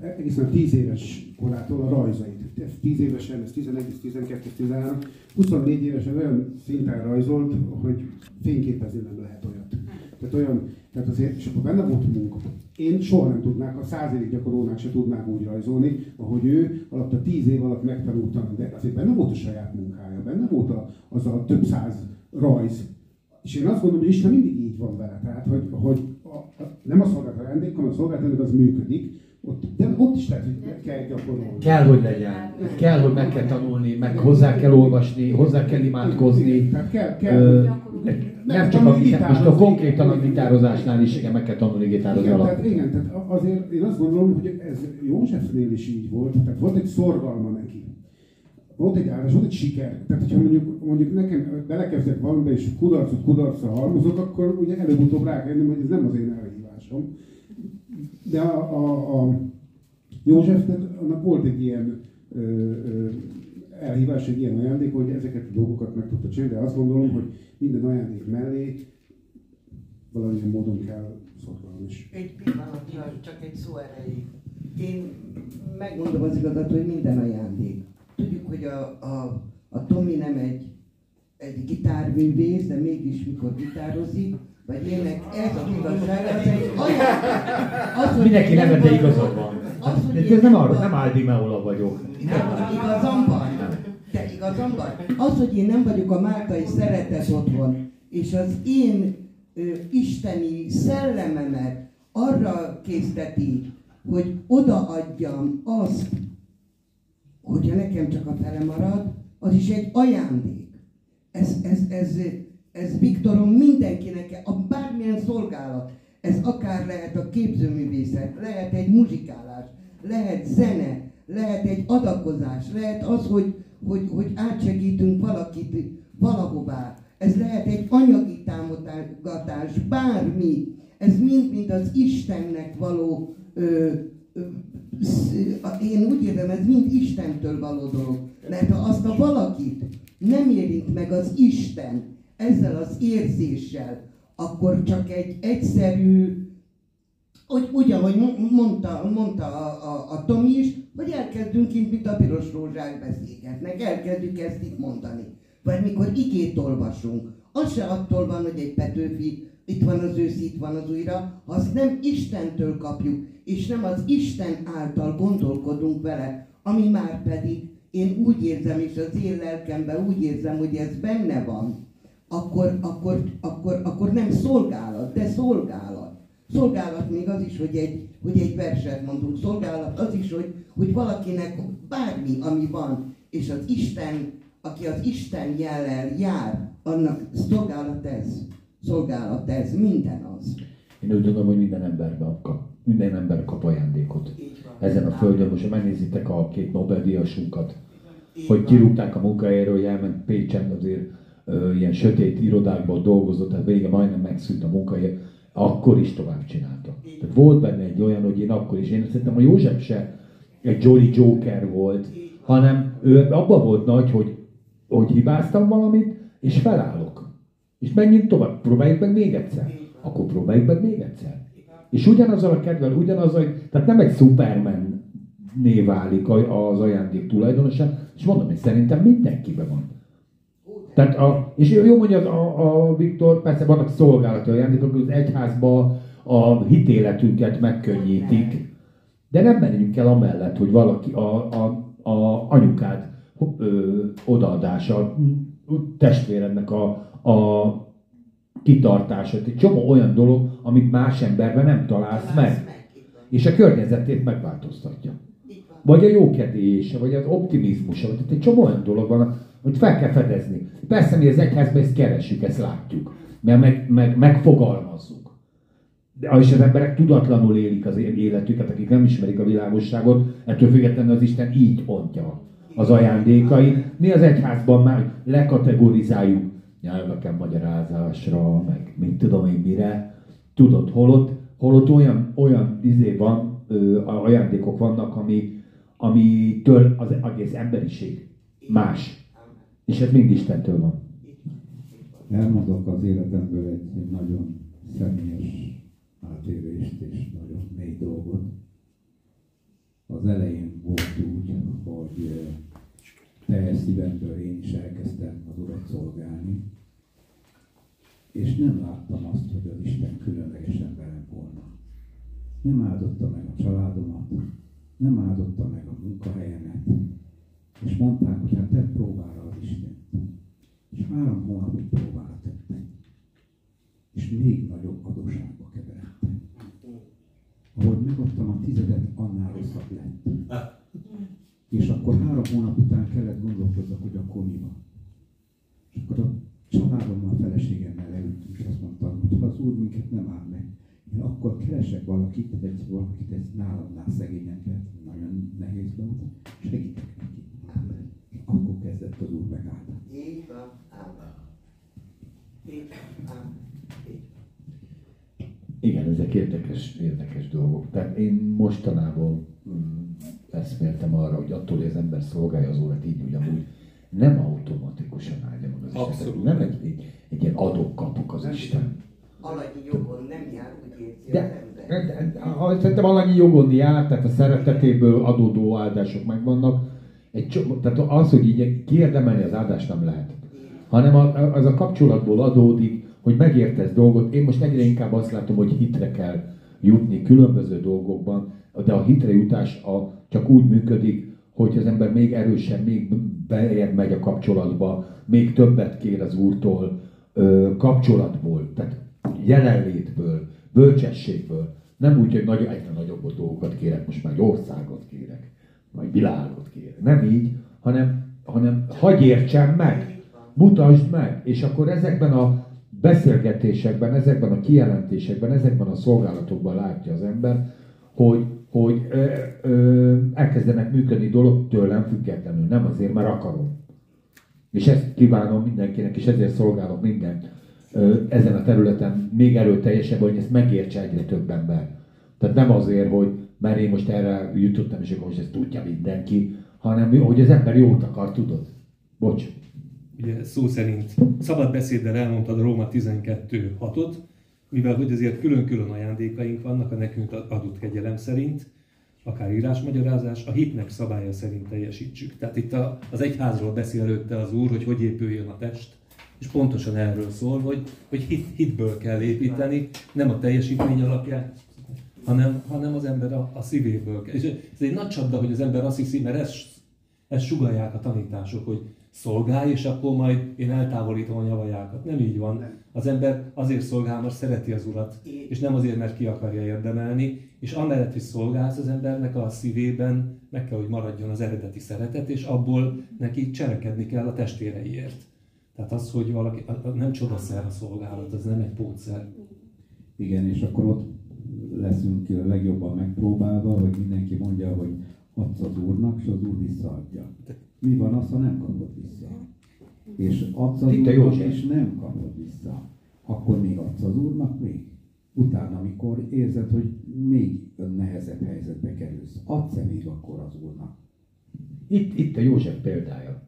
egészen a 10 éves korától a rajzait. Ez 10 évesen, ez 11, ez 12, ez 13, 24 évesen olyan szinten rajzolt, hogy fényképezni nem lehet olyat. Tehát olyan, tehát azért, és akkor benne volt munka. Én soha nem tudnák, a száz évig gyakorolnák, se tudnák úgy rajzolni, ahogy ő alatt a tíz év alatt megtanultam, de azért benne volt a saját munkája, benne volt a, az a több száz rajz. És én azt gondolom, hogy Isten mindig így van vele. Tehát, hogy, hogy a, a, nem a szolgált ajándék, hanem a szolgált az működik, ott, de ott is lehet, hogy kell gyakorolni. Kell, hogy legyen. Kell, hogy meg kell tanulni, meg hozzá kell olvasni, hozzá kell imádkozni. Tehát kell, kell, Ö, nem csak a gitár, most a konkrétan a gitározásnál is igen, meg kell tanulni gitározni Igen, tehát, igen, tehát azért én azt gondolom, hogy ez Józsefnél is így volt, tehát volt egy szorgalma neki. Volt egy állás, volt egy siker. Tehát, hogyha mondjuk, mondjuk nekem belekezdek valamibe, és kudarcot kudarcra halmozok, akkor ugye előbb-utóbb rá kell jönni, hogy ez nem az én elhívásom. De a, a, a Józsefnek annak volt egy ilyen ö, ö, elhívás, egy ilyen ajándék, hogy ezeket a dolgokat meg tudta csinálni, de azt gondolom, hogy minden ajándék mellé valamilyen módon kell szorgalom is. Egy pillanatra, csak egy szó erejéig. Én megmondom az igazat, hogy minden ajándék. Tudjuk, hogy a, a, a Tomi nem egy, egy gitárművész, de mégis mikor gitározik, vagy ének, ez az igazság, az egy. Az, hogy Mindenki nem, vagyok- igazad van. Az, hogy De én ez nem, arra, nem Aldi Meola vagyok. nem, igazam van. De igazam van. Az, hogy én nem vagyok a Máltai Szeretet Otthon, és az én ö, isteni szellememet arra készteti, hogy odaadjam azt, hogyha nekem csak a fele marad, az is egy ajándék. Ez, ez, ez, ez Viktoron mindenkinek, a bármilyen szolgálat, ez akár lehet a képzőművészet, lehet egy muzsikálás, lehet zene, lehet egy adakozás, lehet az, hogy, hogy, hogy átsegítünk valakit valahová. Ez lehet egy anyagi támogatás, bármi. ez mind-mind az Istennek való, ö, ö, én úgy érzem, ez mind Istentől való dolog. Mert ha azt a valakit nem érint meg az Isten ezzel az érzéssel, akkor csak egy egyszerű, hogy úgy, ahogy mondta, mondta a, a, a Tomi is, hogy elkezdünk itt, mint a piros rózsák beszélgetnek, elkezdjük ezt itt mondani. Vagy mikor igét olvasunk, az se attól van, hogy egy Petőfi, itt van az ősz, itt van az újra, azt nem Istentől kapjuk, és nem az Isten által gondolkodunk vele, ami már pedig én úgy érzem, és az én lelkemben úgy érzem, hogy ez benne van, akkor, akkor, akkor, akkor nem szolgálat, de szolgálat. Szolgálat még az is, hogy egy, hogy egy verset mondunk. Szolgálat az is, hogy, hogy valakinek bármi, ami van, és az Isten, aki az Isten jellel jár, annak szolgálat ez. Szolgálat ez, minden az. Én úgy gondolom, hogy minden emberben kap, minden ember kap ajándékot. Ezen a földön, most ha megnézitek a két Nobel-díjasunkat, hogy kirúgták a munkahelyéről, hogy elment Pécsen azért ilyen sötét irodákban dolgozott, tehát vége majdnem megszűnt a munkahely, akkor is tovább csinálta. Tehát volt benne egy olyan, hogy én akkor is, én szerintem a József se egy Jolly Joker volt, hanem ő abban volt nagy, hogy, hogy hibáztam valamit, és felállok. És menjünk tovább, próbáljuk meg még egyszer. Akkor próbáljuk meg még egyszer. És ugyanazzal a kedvel, ugyanazzal, tehát nem egy Superman né válik az ajándék tulajdonosa, és mondom, hogy szerintem mindenkiben van. Tehát a, és jó mondja a, a Viktor, persze vannak szolgálati ajándékok, az egyházba a hitéletünket megkönnyítik, de nem menjünk el amellett, hogy valaki a, a, a anyukád ö, odaadása, testvérednek a, a kitartása, egy csomó olyan dolog, amit más emberben nem találsz meg. És a környezetét megváltoztatja. Vagy a jókedése, vagy az optimizmusa, vagy egy csomó olyan dolog van, hogy fel kell fedezni. Persze mi az egyházban ezt keresjük, ezt látjuk, mert meg, meg, megfogalmazzuk. De és az emberek tudatlanul élik az életüket, akik nem ismerik a világosságot, ettől függetlenül az Isten így ontja az ajándékai. Mi az egyházban már lekategorizáljuk nyelveken magyarázásra, meg mit tudom én mire. Tudod, holott, holott olyan, olyan izé van, ö, ajándékok vannak, ami, amitől az egész emberiség más. És ez mind Istentől van. Elmondok az életemből egy nagyon személyes átérést és nagyon mély dolgot. Az elején volt úgy, hogy teljes szívemből én is elkezdtem az Urat szolgálni, és nem láttam azt, hogy az Isten különlegesen velem volna. Nem áldotta meg a családomat, nem áldotta meg a munkahelyemet, és mondták, hogy hát te Isten. És három hónapig próbára tettek. És még nagyobb adóságba keveredtek. Ahogy megadtam a tizedet, annál rosszabb lett. És akkor három hónap után kellett gondolkozzak, hogy akkor mi van. És akkor a családommal, a feleségemmel leültünk, és azt mondtam, hogy ha az Úr minket nem áll meg, én akkor keresek valakit, egy valakit, egy nálamnál szegényeket, nagyon nehéz dolog, segítek neki. Akkor kezdett az Úr megállni. Így van, ámen. Így van, ámen. Igen, ezek érdekes, érdekes dolgok. Tehát én mostanában mm, eszméltem arra, hogy attól, hogy az ember szolgálja az órát így, hogy amúgy nem automatikusan áldja meg az Abszolút. Isten. Nem egy, egy, egy ilyen adok-kapok az Isten. Alanyi jogon nem jár, úgy érzi De, az ember. de, szerintem valamennyi jogon jár, tehát a szeretetéből adódó áldások megvannak, egy csomó, tehát az, hogy így kiérdemelni az áldást nem lehet. Hanem az a kapcsolatból adódik, hogy megértesz dolgot. Én most egyre inkább azt látom, hogy hitre kell jutni különböző dolgokban, de a hitre jutás a, csak úgy működik, hogy az ember még erősen, még bejebb megy a kapcsolatba, még többet kér az Úrtól ö, kapcsolatból, tehát jelenlétből, bölcsességből. Nem úgy, hogy nagy, egyre nagyobb dolgokat kérek, most már egy országot kérek, vagy világot kérek. Nem így, hanem, hanem hagyj értsem meg, mutasd meg, és akkor ezekben a beszélgetésekben, ezekben a kijelentésekben, ezekben a szolgálatokban látja az ember, hogy, hogy ö, ö, elkezdenek működni dolog tőlem függetlenül, nem azért, mert akarom. És ezt kívánom mindenkinek, és ezért szolgálok minden ö, ezen a területen még erőteljesebb, hogy ezt megértse egyre több ember. Tehát nem azért, hogy mert én most erre jutottam, és akkor most ezt tudja mindenki, hanem hogy az ember jót akar, tudod? Bocs. Ugye szó szerint szabad beszéddel elmondtad a Róma 12.6-ot, mivel hogy azért külön-külön ajándékaink vannak a nekünk adott kegyelem szerint, akár írásmagyarázás, a hitnek szabálya szerint teljesítsük. Tehát itt a, az egyházról beszél előtte az Úr, hogy hogy épüljön a test, és pontosan erről szól, hogy, hogy hit, hitből kell építeni, nem a teljesítmény alapján, hanem, hanem az ember a, a szívéből kell. És ez egy nagy csapda, hogy az ember azt hiszi, mert ezt, ezt sugalják a tanítások, hogy szolgálj, és akkor majd én eltávolítom a nyavajákat. Nem így van. Az ember azért szolgál, mert szereti az Urat, és nem azért, mert ki akarja érdemelni, és amellett, hogy szolgálsz az embernek a szívében, meg kell, hogy maradjon az eredeti szeretet, és abból neki cselekedni kell a testvéreiért. Tehát az, hogy valaki, nem csodaszer a szolgálat, az nem egy pótszer. Igen, és akkor ott leszünk legjobban megpróbálva, hogy mindenki mondja, hogy adsz az Úrnak, és az Úr visszaadja. Mi van az, ha nem kapod vissza? És adsz az Itt a Úrnak, és nem kapod vissza. Akkor még adsz az Úrnak még? Utána, amikor érzed, hogy még nehezebb helyzetbe kerülsz, adsz-e még akkor az Úrnak? Itt, itt a József példája.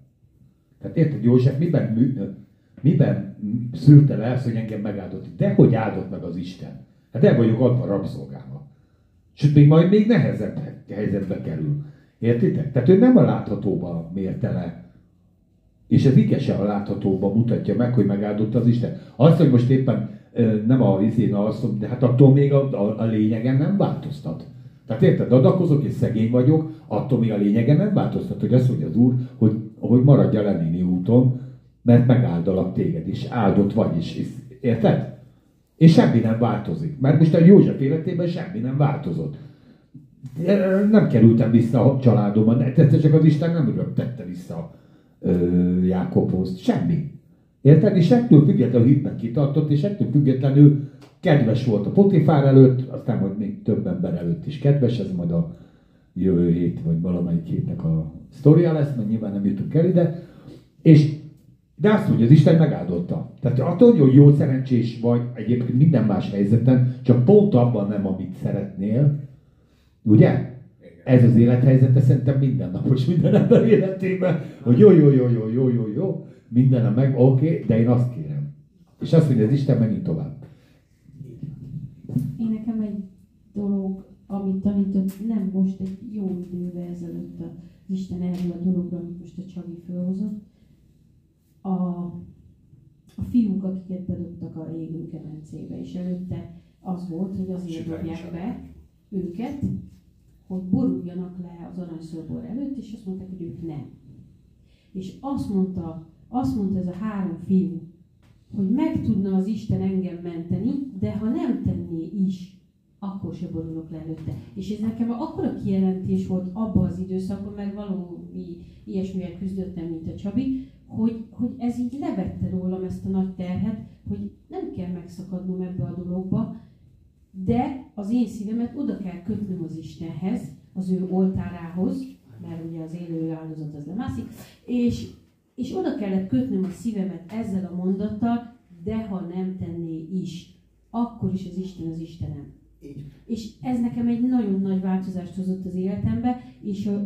Tehát érted, József miben, mű, miben szűrte le ezt, hogy engem megáldott? De hogy áldott meg az Isten? Hát el vagyok adva rabszolgába. Sőt, még majd még nehezebb helyzetbe kerül. Értitek? Tehát ő nem a láthatóba mérte le. És ez ige a láthatóba mutatja meg, hogy megáldott az Isten. Azt, hogy most éppen nem a izén alszom, de hát attól még a, a, a lényegen nem változtat. Tehát érted, adakozok és szegény vagyok, attól még a lényegen nem változtat, hogy azt mondja az Úr, hogy, hogy maradj a Lenini úton, mert megáldalak téged, és áldott vagy is. Érted? És semmi nem változik. Mert most a József életében semmi nem változott. Nem kerültem vissza a családomban, de tetszett csak az Isten nem röptette vissza ö, Jákobhoz. Semmi. Érted? És ettől függetlenül hitben kitartott, és ettől függetlenül kedves volt a Potifár előtt, aztán majd még több ember előtt is kedves, ez majd a jövő hét, vagy valamelyik hétnek a sztoria lesz, mert nyilván nem jutunk el ide. És de azt mondja, az Isten megáldotta. Tehát attól, hogy jó szerencsés vagy egyébként minden más helyzeten, csak pont abban nem, amit szeretnél, ugye? Ez az élethelyzete szerintem mindennapos minden ember életében, hogy jó, jó, jó, jó, jó, jó, jó, mindenem meg, oké, okay, de én azt kérem. És azt mondja, az Isten menjünk tovább. Én nekem egy dolog, amit tanított, nem most, egy jó idővel ezelőtt az Isten erről a dologról, amit most a Csabi felhozott. A, a fiúk, akiket bedobtak a égő kemencébe, és előtte az volt, hogy azért dobják be őket, hogy boruljanak le az aranyszobor előtt, és azt mondták, hogy ők nem. És azt mondta, azt mondta ez a három fiú, hogy meg tudna az Isten engem menteni, de ha nem tenné is, akkor se borulok le előtte. És ez nekem akkora kijelentés volt abban az időszakban, mert valami ilyesmivel küzdöttem, mint a Csabi, hogy, hogy ez így levette rólam ezt a nagy terhet, hogy nem kell megszakadnom ebbe a dologba, de az én szívemet oda kell kötnöm az Istenhez, az ő oltárához, mert ugye az élő áldozat az nem mászik, és, és oda kellett kötnöm a szívemet ezzel a mondattal, de ha nem tenné is, akkor is az Isten az Istenem. És ez nekem egy nagyon nagy változást hozott az életembe, és ö,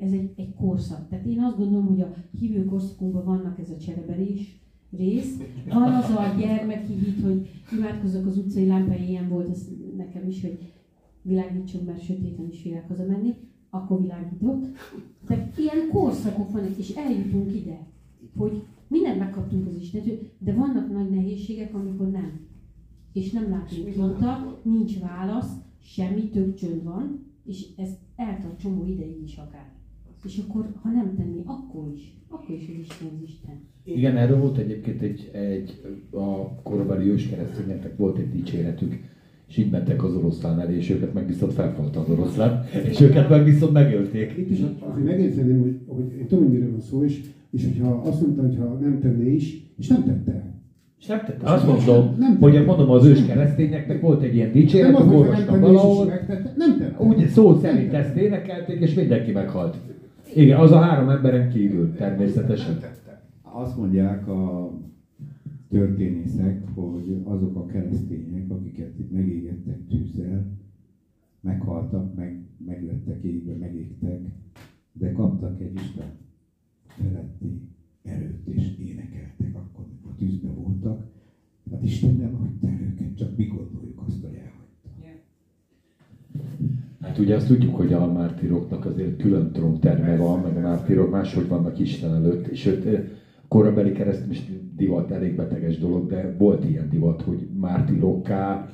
ez egy, egy korszak. Tehát én azt gondolom, hogy a hívő korszakunkban vannak ez a csereberés rész. Van az a gyermeki hit, hogy imádkozok az utcai lámpái, ilyen volt ez nekem is, hogy világítson, mert sötéten is félek hazamenni, akkor világított. Tehát ilyen korszakok vannak, és eljutunk ide, hogy mindent megkaptunk az Istentől, de vannak nagy nehézségek, amikor nem. És nem látunk mondta, nincs válasz, semmi, tök csönd van, és ez eltart csomó ideig is akár. És akkor, ha nem tenni, akkor is. Akkor is az Isten az Isten. Igen, erről volt egyébként egy, egy a korabeli ős keresztényeknek volt egy dicséretük, és így mentek az oroszlán elé, és őket meg viszont felfalta az oroszlán, és őket meg viszont megölték. Itt is azért megjegyzeném, hogy, hogy én tudom, hogy miről van szó, és, és hogyha azt mondta, hogy ha nem tenné is, és nem tette. És nem tette. Azt mondom, hogy mondom, az ős keresztényeknek volt egy ilyen dicséret, Nem nem olvastam tenné is, és valahol, megtette. Nem tette. úgy szó szerint ezt énekelték, és mindenki meghalt. Igen, az a három emberen kívül természetesen. Azt mondják a történészek, hogy azok a keresztények, akiket itt megégettek tűzzel, meghaltak, meg, meglettek égve, megégtek, de kaptak egy Isten feletti erőt, és énekeltek akkor, amikor tűzbe voltak. Hát Isten nem hagyta el őket, csak mi gondoljuk azt, hogy elhagyta. Hát ugye azt tudjuk, hogy a mártíroknak azért külön trónterme van, meg a mártírok máshogy vannak Isten előtt, és őt korabeli keresztény divat elég beteges dolog, de volt ilyen divat, hogy mártírokká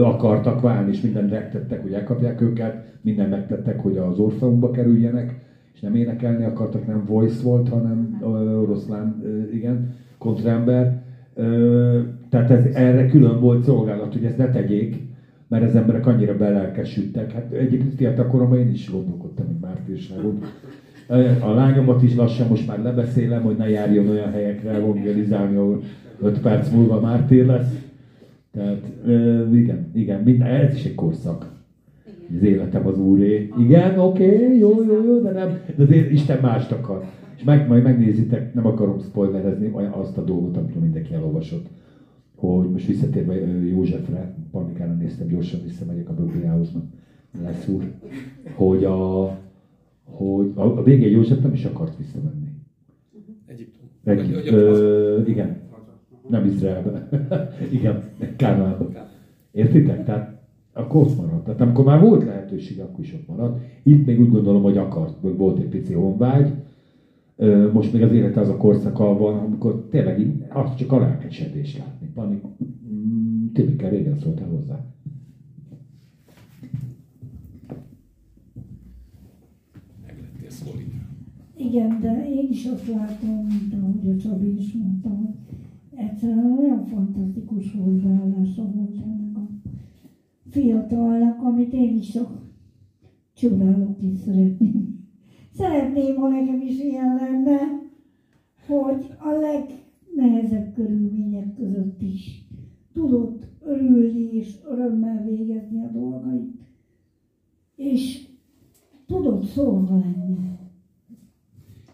akartak válni, és mindent megtettek, hogy elkapják őket, mindent megtettek, hogy az orfeumba kerüljenek, és nem énekelni akartak, nem voice volt, hanem oroszlán, igen, kontraember. Tehát ez, erre külön volt szolgálat, hogy ezt ne tegyék, mert az emberek annyira belelkesültek. Hát egyébként fiatal koromban én is gondolkodtam egy mártírságon. A lányomat is lassan most már lebeszélem, hogy ne járjon olyan helyekre evangelizálni, ahol 5 perc múlva mártír lesz. Tehát igen, igen, minden, ez is egy korszak. Az életem az úré. Igen, oké, okay, jó, jó, jó, de nem, de azért Isten mást akar. És meg, majd megnézitek, nem akarom spoilerezni azt a dolgot, amit mindenki elolvasott hogy most visszatérve Józsefre, panikára néztem, gyorsan visszamegyek a Bibliához, lesz úr, hogy a, hogy a, a végén József nem is akart visszamenni. Egyiptom. Egyip, ö, igen. Nem Izraelbe. igen, Kánálba. Értitek? Tehát akkor ott maradt. Tehát amikor már volt lehetőség, akkor is ott maradt. Itt még úgy gondolom, hogy akart, hogy volt egy pici honvágy. Most még az élete az a korszaka van, amikor tényleg azt csak a lelkesedés látni. Panik. Mm, Tibike régen szóltál hozzá. Igen, de én is azt látom, mint ahogy a Csabi is mondta, hogy egyszerűen olyan fantasztikus hozzáállása volt ennek a fiatalnak, amit én is csak csodálok és szeretném. Szeretném, ha nekem is ilyen lenne, hogy a legnehezebb körülmények között is tudott örülni és örömmel végezni a dolgait. És tudott szolga lenni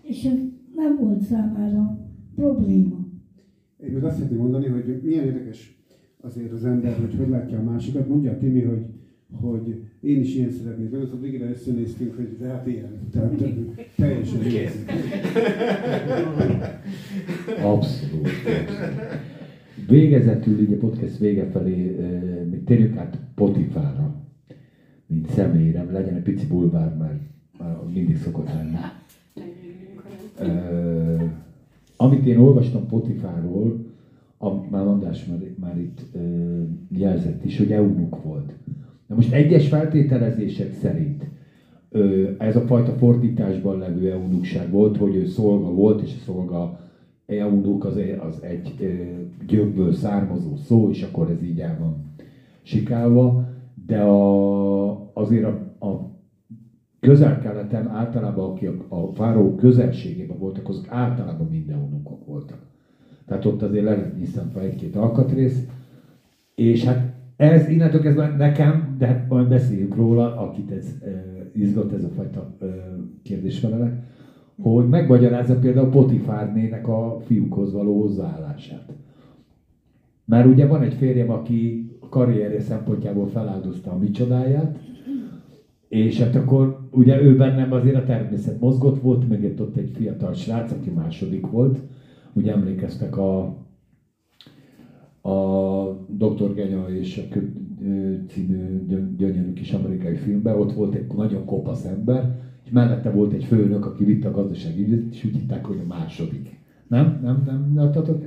és ez nem volt számára probléma. Én még azt szeretném mondani, hogy milyen érdekes azért az ember, hogy hogy látja a másikat. Mondja a Timi, hogy, hogy én is ilyen szeretnék lenni, szóval végre összenéztünk, hogy de hát ilyen. Tehát teljesen ilyen. Abszolút. Végezetül, így a podcast vége felé, még térjük át Potifára, mint személyre, legyen egy pici bulvár, mert mindig szokott lenni. Amit én olvastam Potifáról, amit már András már, már itt uh, jelzett is, hogy eunuk volt. Na most egyes feltételezések szerint uh, ez a fajta fordításban levő eunukság volt, hogy ő szolga volt, és a szolga eunuk az, az egy uh, gyömből származó szó, és akkor ez így el van sikálva, de a, azért a, a közel-keleten általában, akik a fáró közelségében voltak, azok általában minden unokok voltak. Tehát ott azért le lett fel egy-két alkatrész, és hát ez innentől kezdve nekem, de hát majd beszéljük róla, akit ez e, izgat, ez a fajta e, kérdésfelelek, hogy megmagyarázza például Potifárnének a fiúkhoz való hozzáállását. Mert ugye van egy férjem, aki a karrierje szempontjából feláldozta a micsodáját, és hát akkor ugye ő bennem azért a természet mozgott volt, meg itt ott egy fiatal srác, aki második volt. Ugye emlékeztek a, a Dr. Genya és a Kö, című gyönyörű kis amerikai filmben, ott volt egy nagyon kopasz ember, és mellette volt egy főnök, aki vitte a gazdasági és úgy hitták, hogy a második. Nem? Nem? Nem? Adtatok?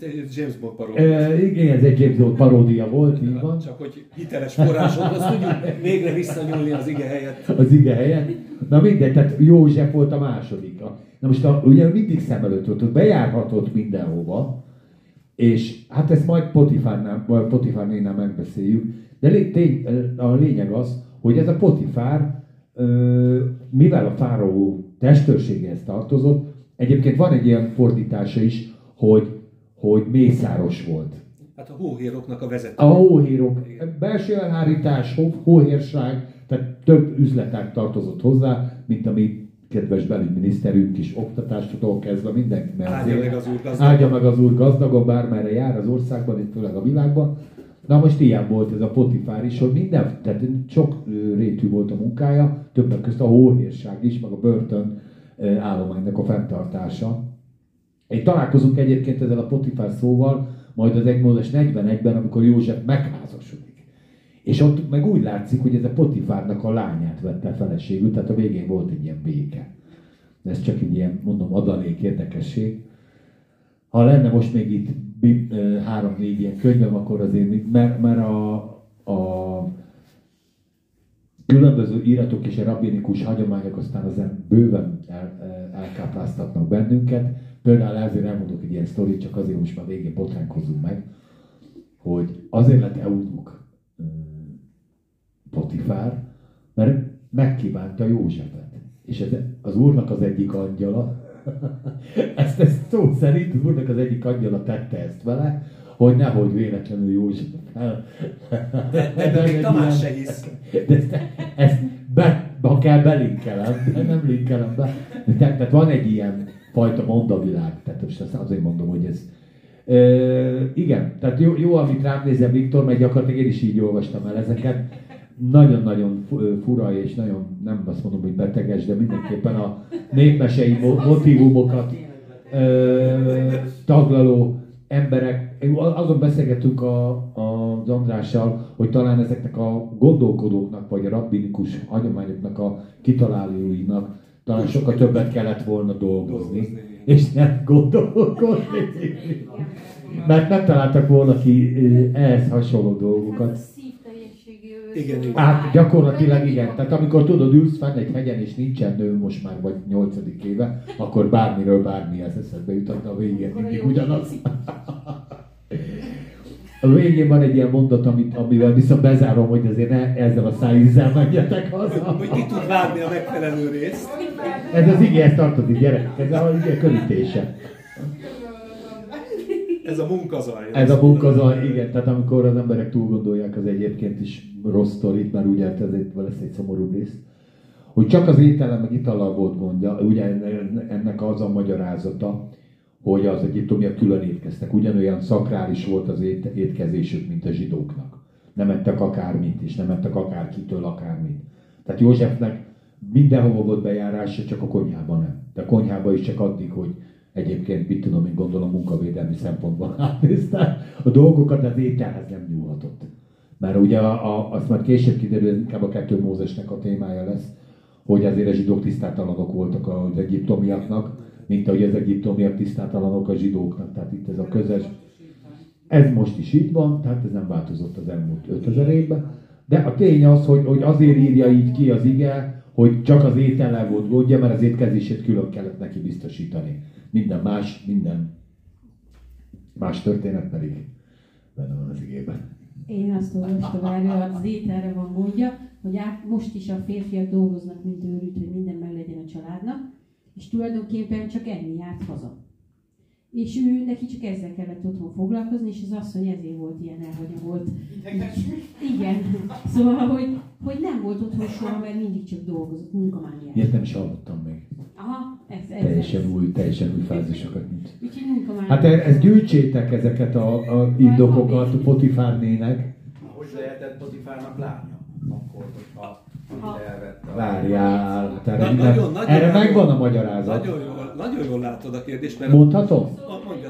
Ez James Bond paródia. E, igen, ez egy James Bond paródia volt, így van. Csak hogy hiteles forrásokhoz tudjuk végre visszanyúlni az ige helyett. Az ige helyett. Na mindegy, tehát József volt a második. Na most a, ugye mindig szem előtt volt, bejárhatott mindenhova, és hát ezt majd Potifárnál, vagy Potifárnénál megbeszéljük, de tény, a lényeg az, hogy ez a Potifár, mivel a fáraó testőrségéhez tartozott, egyébként van egy ilyen fordítása is, hogy hogy mészáros volt. Hát a hóhéroknak a vezető. A hóhérok. Belső elhárítás, hóhérság, tehát több üzletek tartozott hozzá, mint ami kedves belügyminiszterünk is oktatástól kezdve mindenki Áldja meg az Úr gazdagon. Áldja meg az Úr gazdagon, bármerre jár az országban, itt főleg a világban. Na most ilyen volt ez a Potifár is, hogy minden, tehát sok rétű volt a munkája, többek között a hóhírság is, meg a börtön állománynak a fenntartása. Egy találkozunk egyébként ezzel a Potifár szóval, majd az 1 Mózes 41-ben, amikor József megházasodik. És ott meg úgy látszik, hogy ez a Potifárnak a lányát vette feleségül, tehát a végén volt egy ilyen béke. De ez csak egy ilyen, mondom, adalék érdekesség. Ha lenne most még itt három-négy ilyen könyvem, akkor azért, mert, mert a, a különböző íratok és a rabbinikus hagyományok aztán ezen bőven el- elkápráztatnak bennünket. Például ezért elmondok egy ilyen sztorit, csak azért most már végén botránkozunk meg, hogy azért lett euduk ö, Potifár, mert megkívánta Józsefet. És ez az úrnak az egyik angyala, ezt, ezt szó szerint az úrnak az egyik angyala tette ezt vele, hogy nehogy véletlenül József fel. De- de még Tamás se hisz. De ezt, ezt be, ha kell belinkelem, de nem linkelem be. De tehát, tehát van egy ilyen fajta mondavilág, tehát most azt azért mondom, hogy ez Ö, igen, tehát jó, jó, amit rám nézem Viktor, mert gyakorlatilag én is így olvastam el ezeket. Nagyon-nagyon fura és nagyon, nem azt mondom, hogy beteges, de mindenképpen a népmesei mo- motivumokat ö, taglaló emberek. Azon beszélgetünk a, a, Andrással, hogy talán ezeknek a gondolkodóknak, vagy a rabbinikus hagyományoknak a kitalálóinak talán sokkal többet kellett volna dolgozni, és nem gondolkodni. Mert nem találtak volna ki ehhez hasonló dolgokat. Igen, igen. Hát gyakorlatilag igen. Tehát amikor tudod, ülsz fenn egy hegyen, és nincsen nő most már vagy nyolcadik éve, akkor bármiről bármi az eszedbe jutott, a végén mindig ugyanaz. A végén van egy ilyen mondat, amit, amivel viszont bezárom, hogy azért ne ezzel a szájízzel menjetek haza. Hogy ki tud várni a megfelelő részt. Ez az igéhez tartozik, gyerekek, ez a ige körítése. Ez a munkazaj. Ez a munkazaj, igen, tehát amikor az emberek túl gondolják az egyébként is rossz sztorit, mert ugye ez egy, lesz egy szomorú rész, hogy csak az étellel meg itallal volt gondja, ugye ennek az a magyarázata, hogy az egyiptomiak külön étkeztek. Ugyanolyan szakrális volt az ét, étkezésük, mint a zsidóknak. Nem ettek akármit, és nem ettek akárkitől akármit. Tehát Józsefnek mindenhova volt bejárása, csak a konyhában nem. De a konyhában is csak addig, hogy egyébként, mit tudom én gondolom, munkavédelmi szempontból átnézte a dolgokat, de az ételhez nem nyúlhatott. Mert ugye a, a, azt már később kiderül, inkább a kettő Mózesnek a témája lesz, hogy azért a zsidók tisztátalanok voltak az egyiptomiaknak, mint ahogy az egyiptomiak tisztátalanok a zsidóknak. Tehát itt ez a közös. Ez most is így van, tehát ez nem változott az elmúlt 5000 évben. De a tény az, hogy, hogy azért írja így ki az ige, hogy csak az étellel volt gondja, mert az étkezését külön kellett neki biztosítani. Minden más, minden más történet pedig benne van az igében. Én azt olvastam erről, az ételre van gondja, hogy át, most is a férfiak dolgoznak, mint őrült, hogy minden meg legyen a családnak, és tulajdonképpen csak enni járt haza. És ő neki csak ezzel kellett otthon foglalkozni, és az asszony ezért volt ilyen elhanyagolt. Igen. Szóval, hogy, hogy nem volt otthon soha, mert mindig csak dolgozott, munkamániás. Ilyet nem is hallottam még. Aha, ez, ez Teljesen új, teljesen új fázisokat. Mint. Úgyhogy munkamániás. Hát ez gyűjtsétek ezeket a, a indokokat Potifárnének. Hogy lehetett Potifárnak lánya? Akkor, hogyha a- Várjál, erre, Na, minden, nagyon, nagyon, erre nagyon- megvan a magyarázat. Nagyon jól, nagyon jól látod a kérdést, mert... Mondhatom? A, mondja.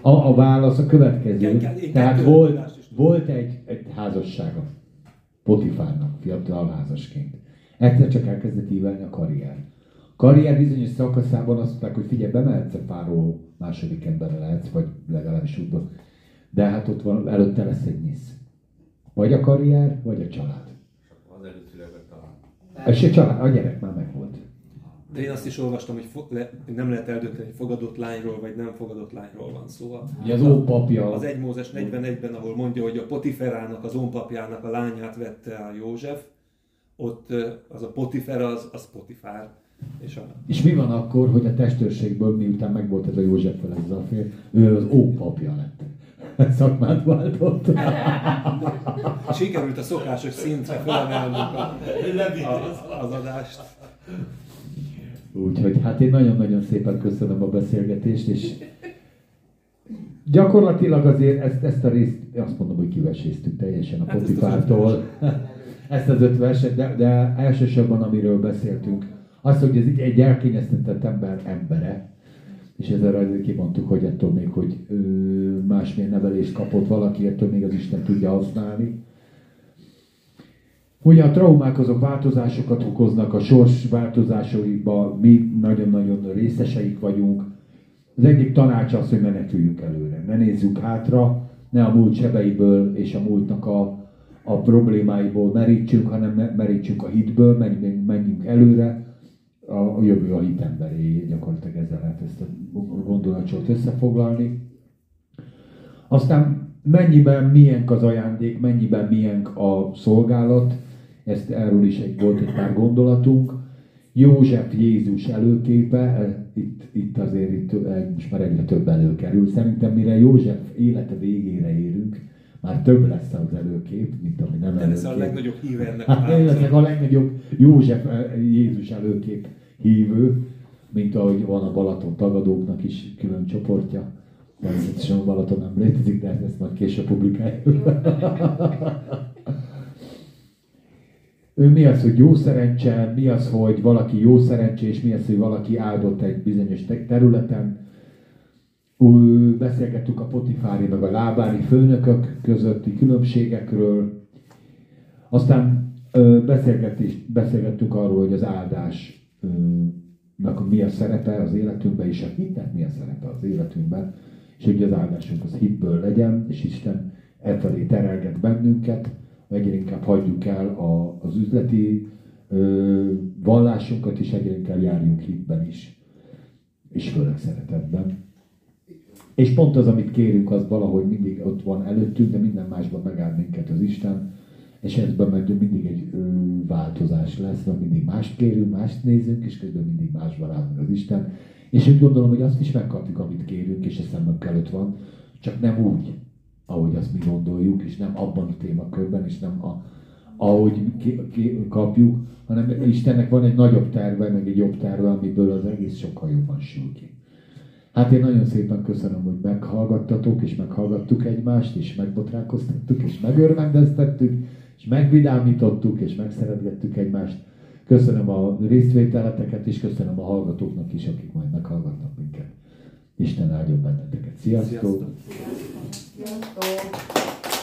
A, a válasz a következő. Igen, Tehát volt, volt egy, egy házassága. Potifárnak, fiatal házasként. Egyszer csak elkezdett ívelni a karrier. Karrier bizonyos szakaszában azt mondták, hogy figyelj, bemehetsz a páró második emberre lehetsz, vagy legalábbis útba. De hát ott van, előtte lesz egy misz. Vagy a karrier, vagy a család. Az előtt született talán. És a család, a gyerek már megvolt. De én azt is olvastam, hogy fo- le, nem lehet eldönteni, hogy fogadott lányról vagy nem fogadott lányról van szó. A- Ugye az ópapja- Az 1 Mózes 41-ben, ahol mondja, hogy a Potiferának, az ópapjának a lányát vette el József, ott az a Potifer, az, az Potifár. És a, És mi van akkor, hogy a testőrségből, miután megvolt ez a József ez a fél, ő az ópapja lett. Szakmát váltott. sikerült a szokásos szintre felemelnünk a, a, az adást. Úgyhogy hát én nagyon-nagyon szépen köszönöm a beszélgetést, és gyakorlatilag azért ezt, ezt a részt, azt mondom, hogy kiveséztük teljesen a Hát Potifártól. Ezt az öt verset, de, de elsősorban amiről beszéltünk, az, hogy ez egy- egy elkényeztetett ember embere, és ezzel kimondtuk, hogy ettől még, hogy ö, másmilyen nevelést kapott valaki, ettől még az Isten tudja használni. Ugye a traumák azok változásokat okoznak, a sors változásaiba mi nagyon-nagyon részeseik vagyunk. Az egyik tanács az, hogy meneküljünk előre, ne nézzük hátra, ne a múlt sebeiből és a múltnak a, a problémáiból merítsünk, hanem me- merítsünk a hitből, menjünk, menjünk előre, a, a jövő a hit emberé, gyakorlatilag ezzel lehet ezt a gondolatot összefoglalni. Aztán mennyiben milyenk az ajándék, mennyiben milyenk a szolgálat, ezt erről is egy, volt egy pár gondolatunk. József Jézus előképe, e, itt, itt azért itt, e, most már egyre több előkerül. Szerintem mire József élete végére érünk, már több lesz az előkép, mint ami nem Te leszel a előkép. legnagyobb híve ennek a Hát én leszek a legnagyobb József eh, Jézus előkép hívő, mint ahogy van a Balaton tagadóknak is külön csoportja. Természetesen a Balaton nem létezik, de ezt majd később publikáljuk. Ő mi az, hogy jó szerencse, mi az, hogy valaki jó szerencsés, mi az, hogy valaki áldott egy bizonyos te- területen. Úgy beszélgettük a Potifári meg a Lábári főnökök közötti különbségekről. Aztán ö, beszélgettünk arról, hogy az áldásnak mi a szerepe az életünkben, és a hitnek mi a szerepe az életünkben, és hogy az áldásunk az hitből legyen, és Isten elfelé terelget bennünket, egyre inkább hagyjuk el a, az üzleti ö, vallásunkat, és egyre inkább járjunk hitben is, és főleg szeretetben. És pont az, amit kérünk, az valahogy mindig ott van előttünk, de minden másban megáll minket az Isten, és ebben meg mindig egy ö, változás lesz, mert mindig mást kérünk, mást nézünk, és közben mindig másban áll meg az Isten. És úgy gondolom, hogy azt is megkapjuk, amit kérünk, és a szemünk előtt van, csak nem úgy, ahogy azt mi gondoljuk, és nem abban a témakörben, és nem a, ahogy ki, ki, kapjuk, hanem Istennek van egy nagyobb terve, meg egy jobb terve, amiből az egész sokkal jobban sül ki. Hát én nagyon szépen köszönöm, hogy meghallgattatok, és meghallgattuk egymást, és megbotránkoztattuk, és megörvendeztettük, és megvidámítottuk, és megszeretgettük egymást. Köszönöm a résztvételeteket, és köszönöm a hallgatóknak is, akik majd meghallgatnak minket. Isten áldjon benneteket. Sziasztok! Sziasztok! Sziasztok!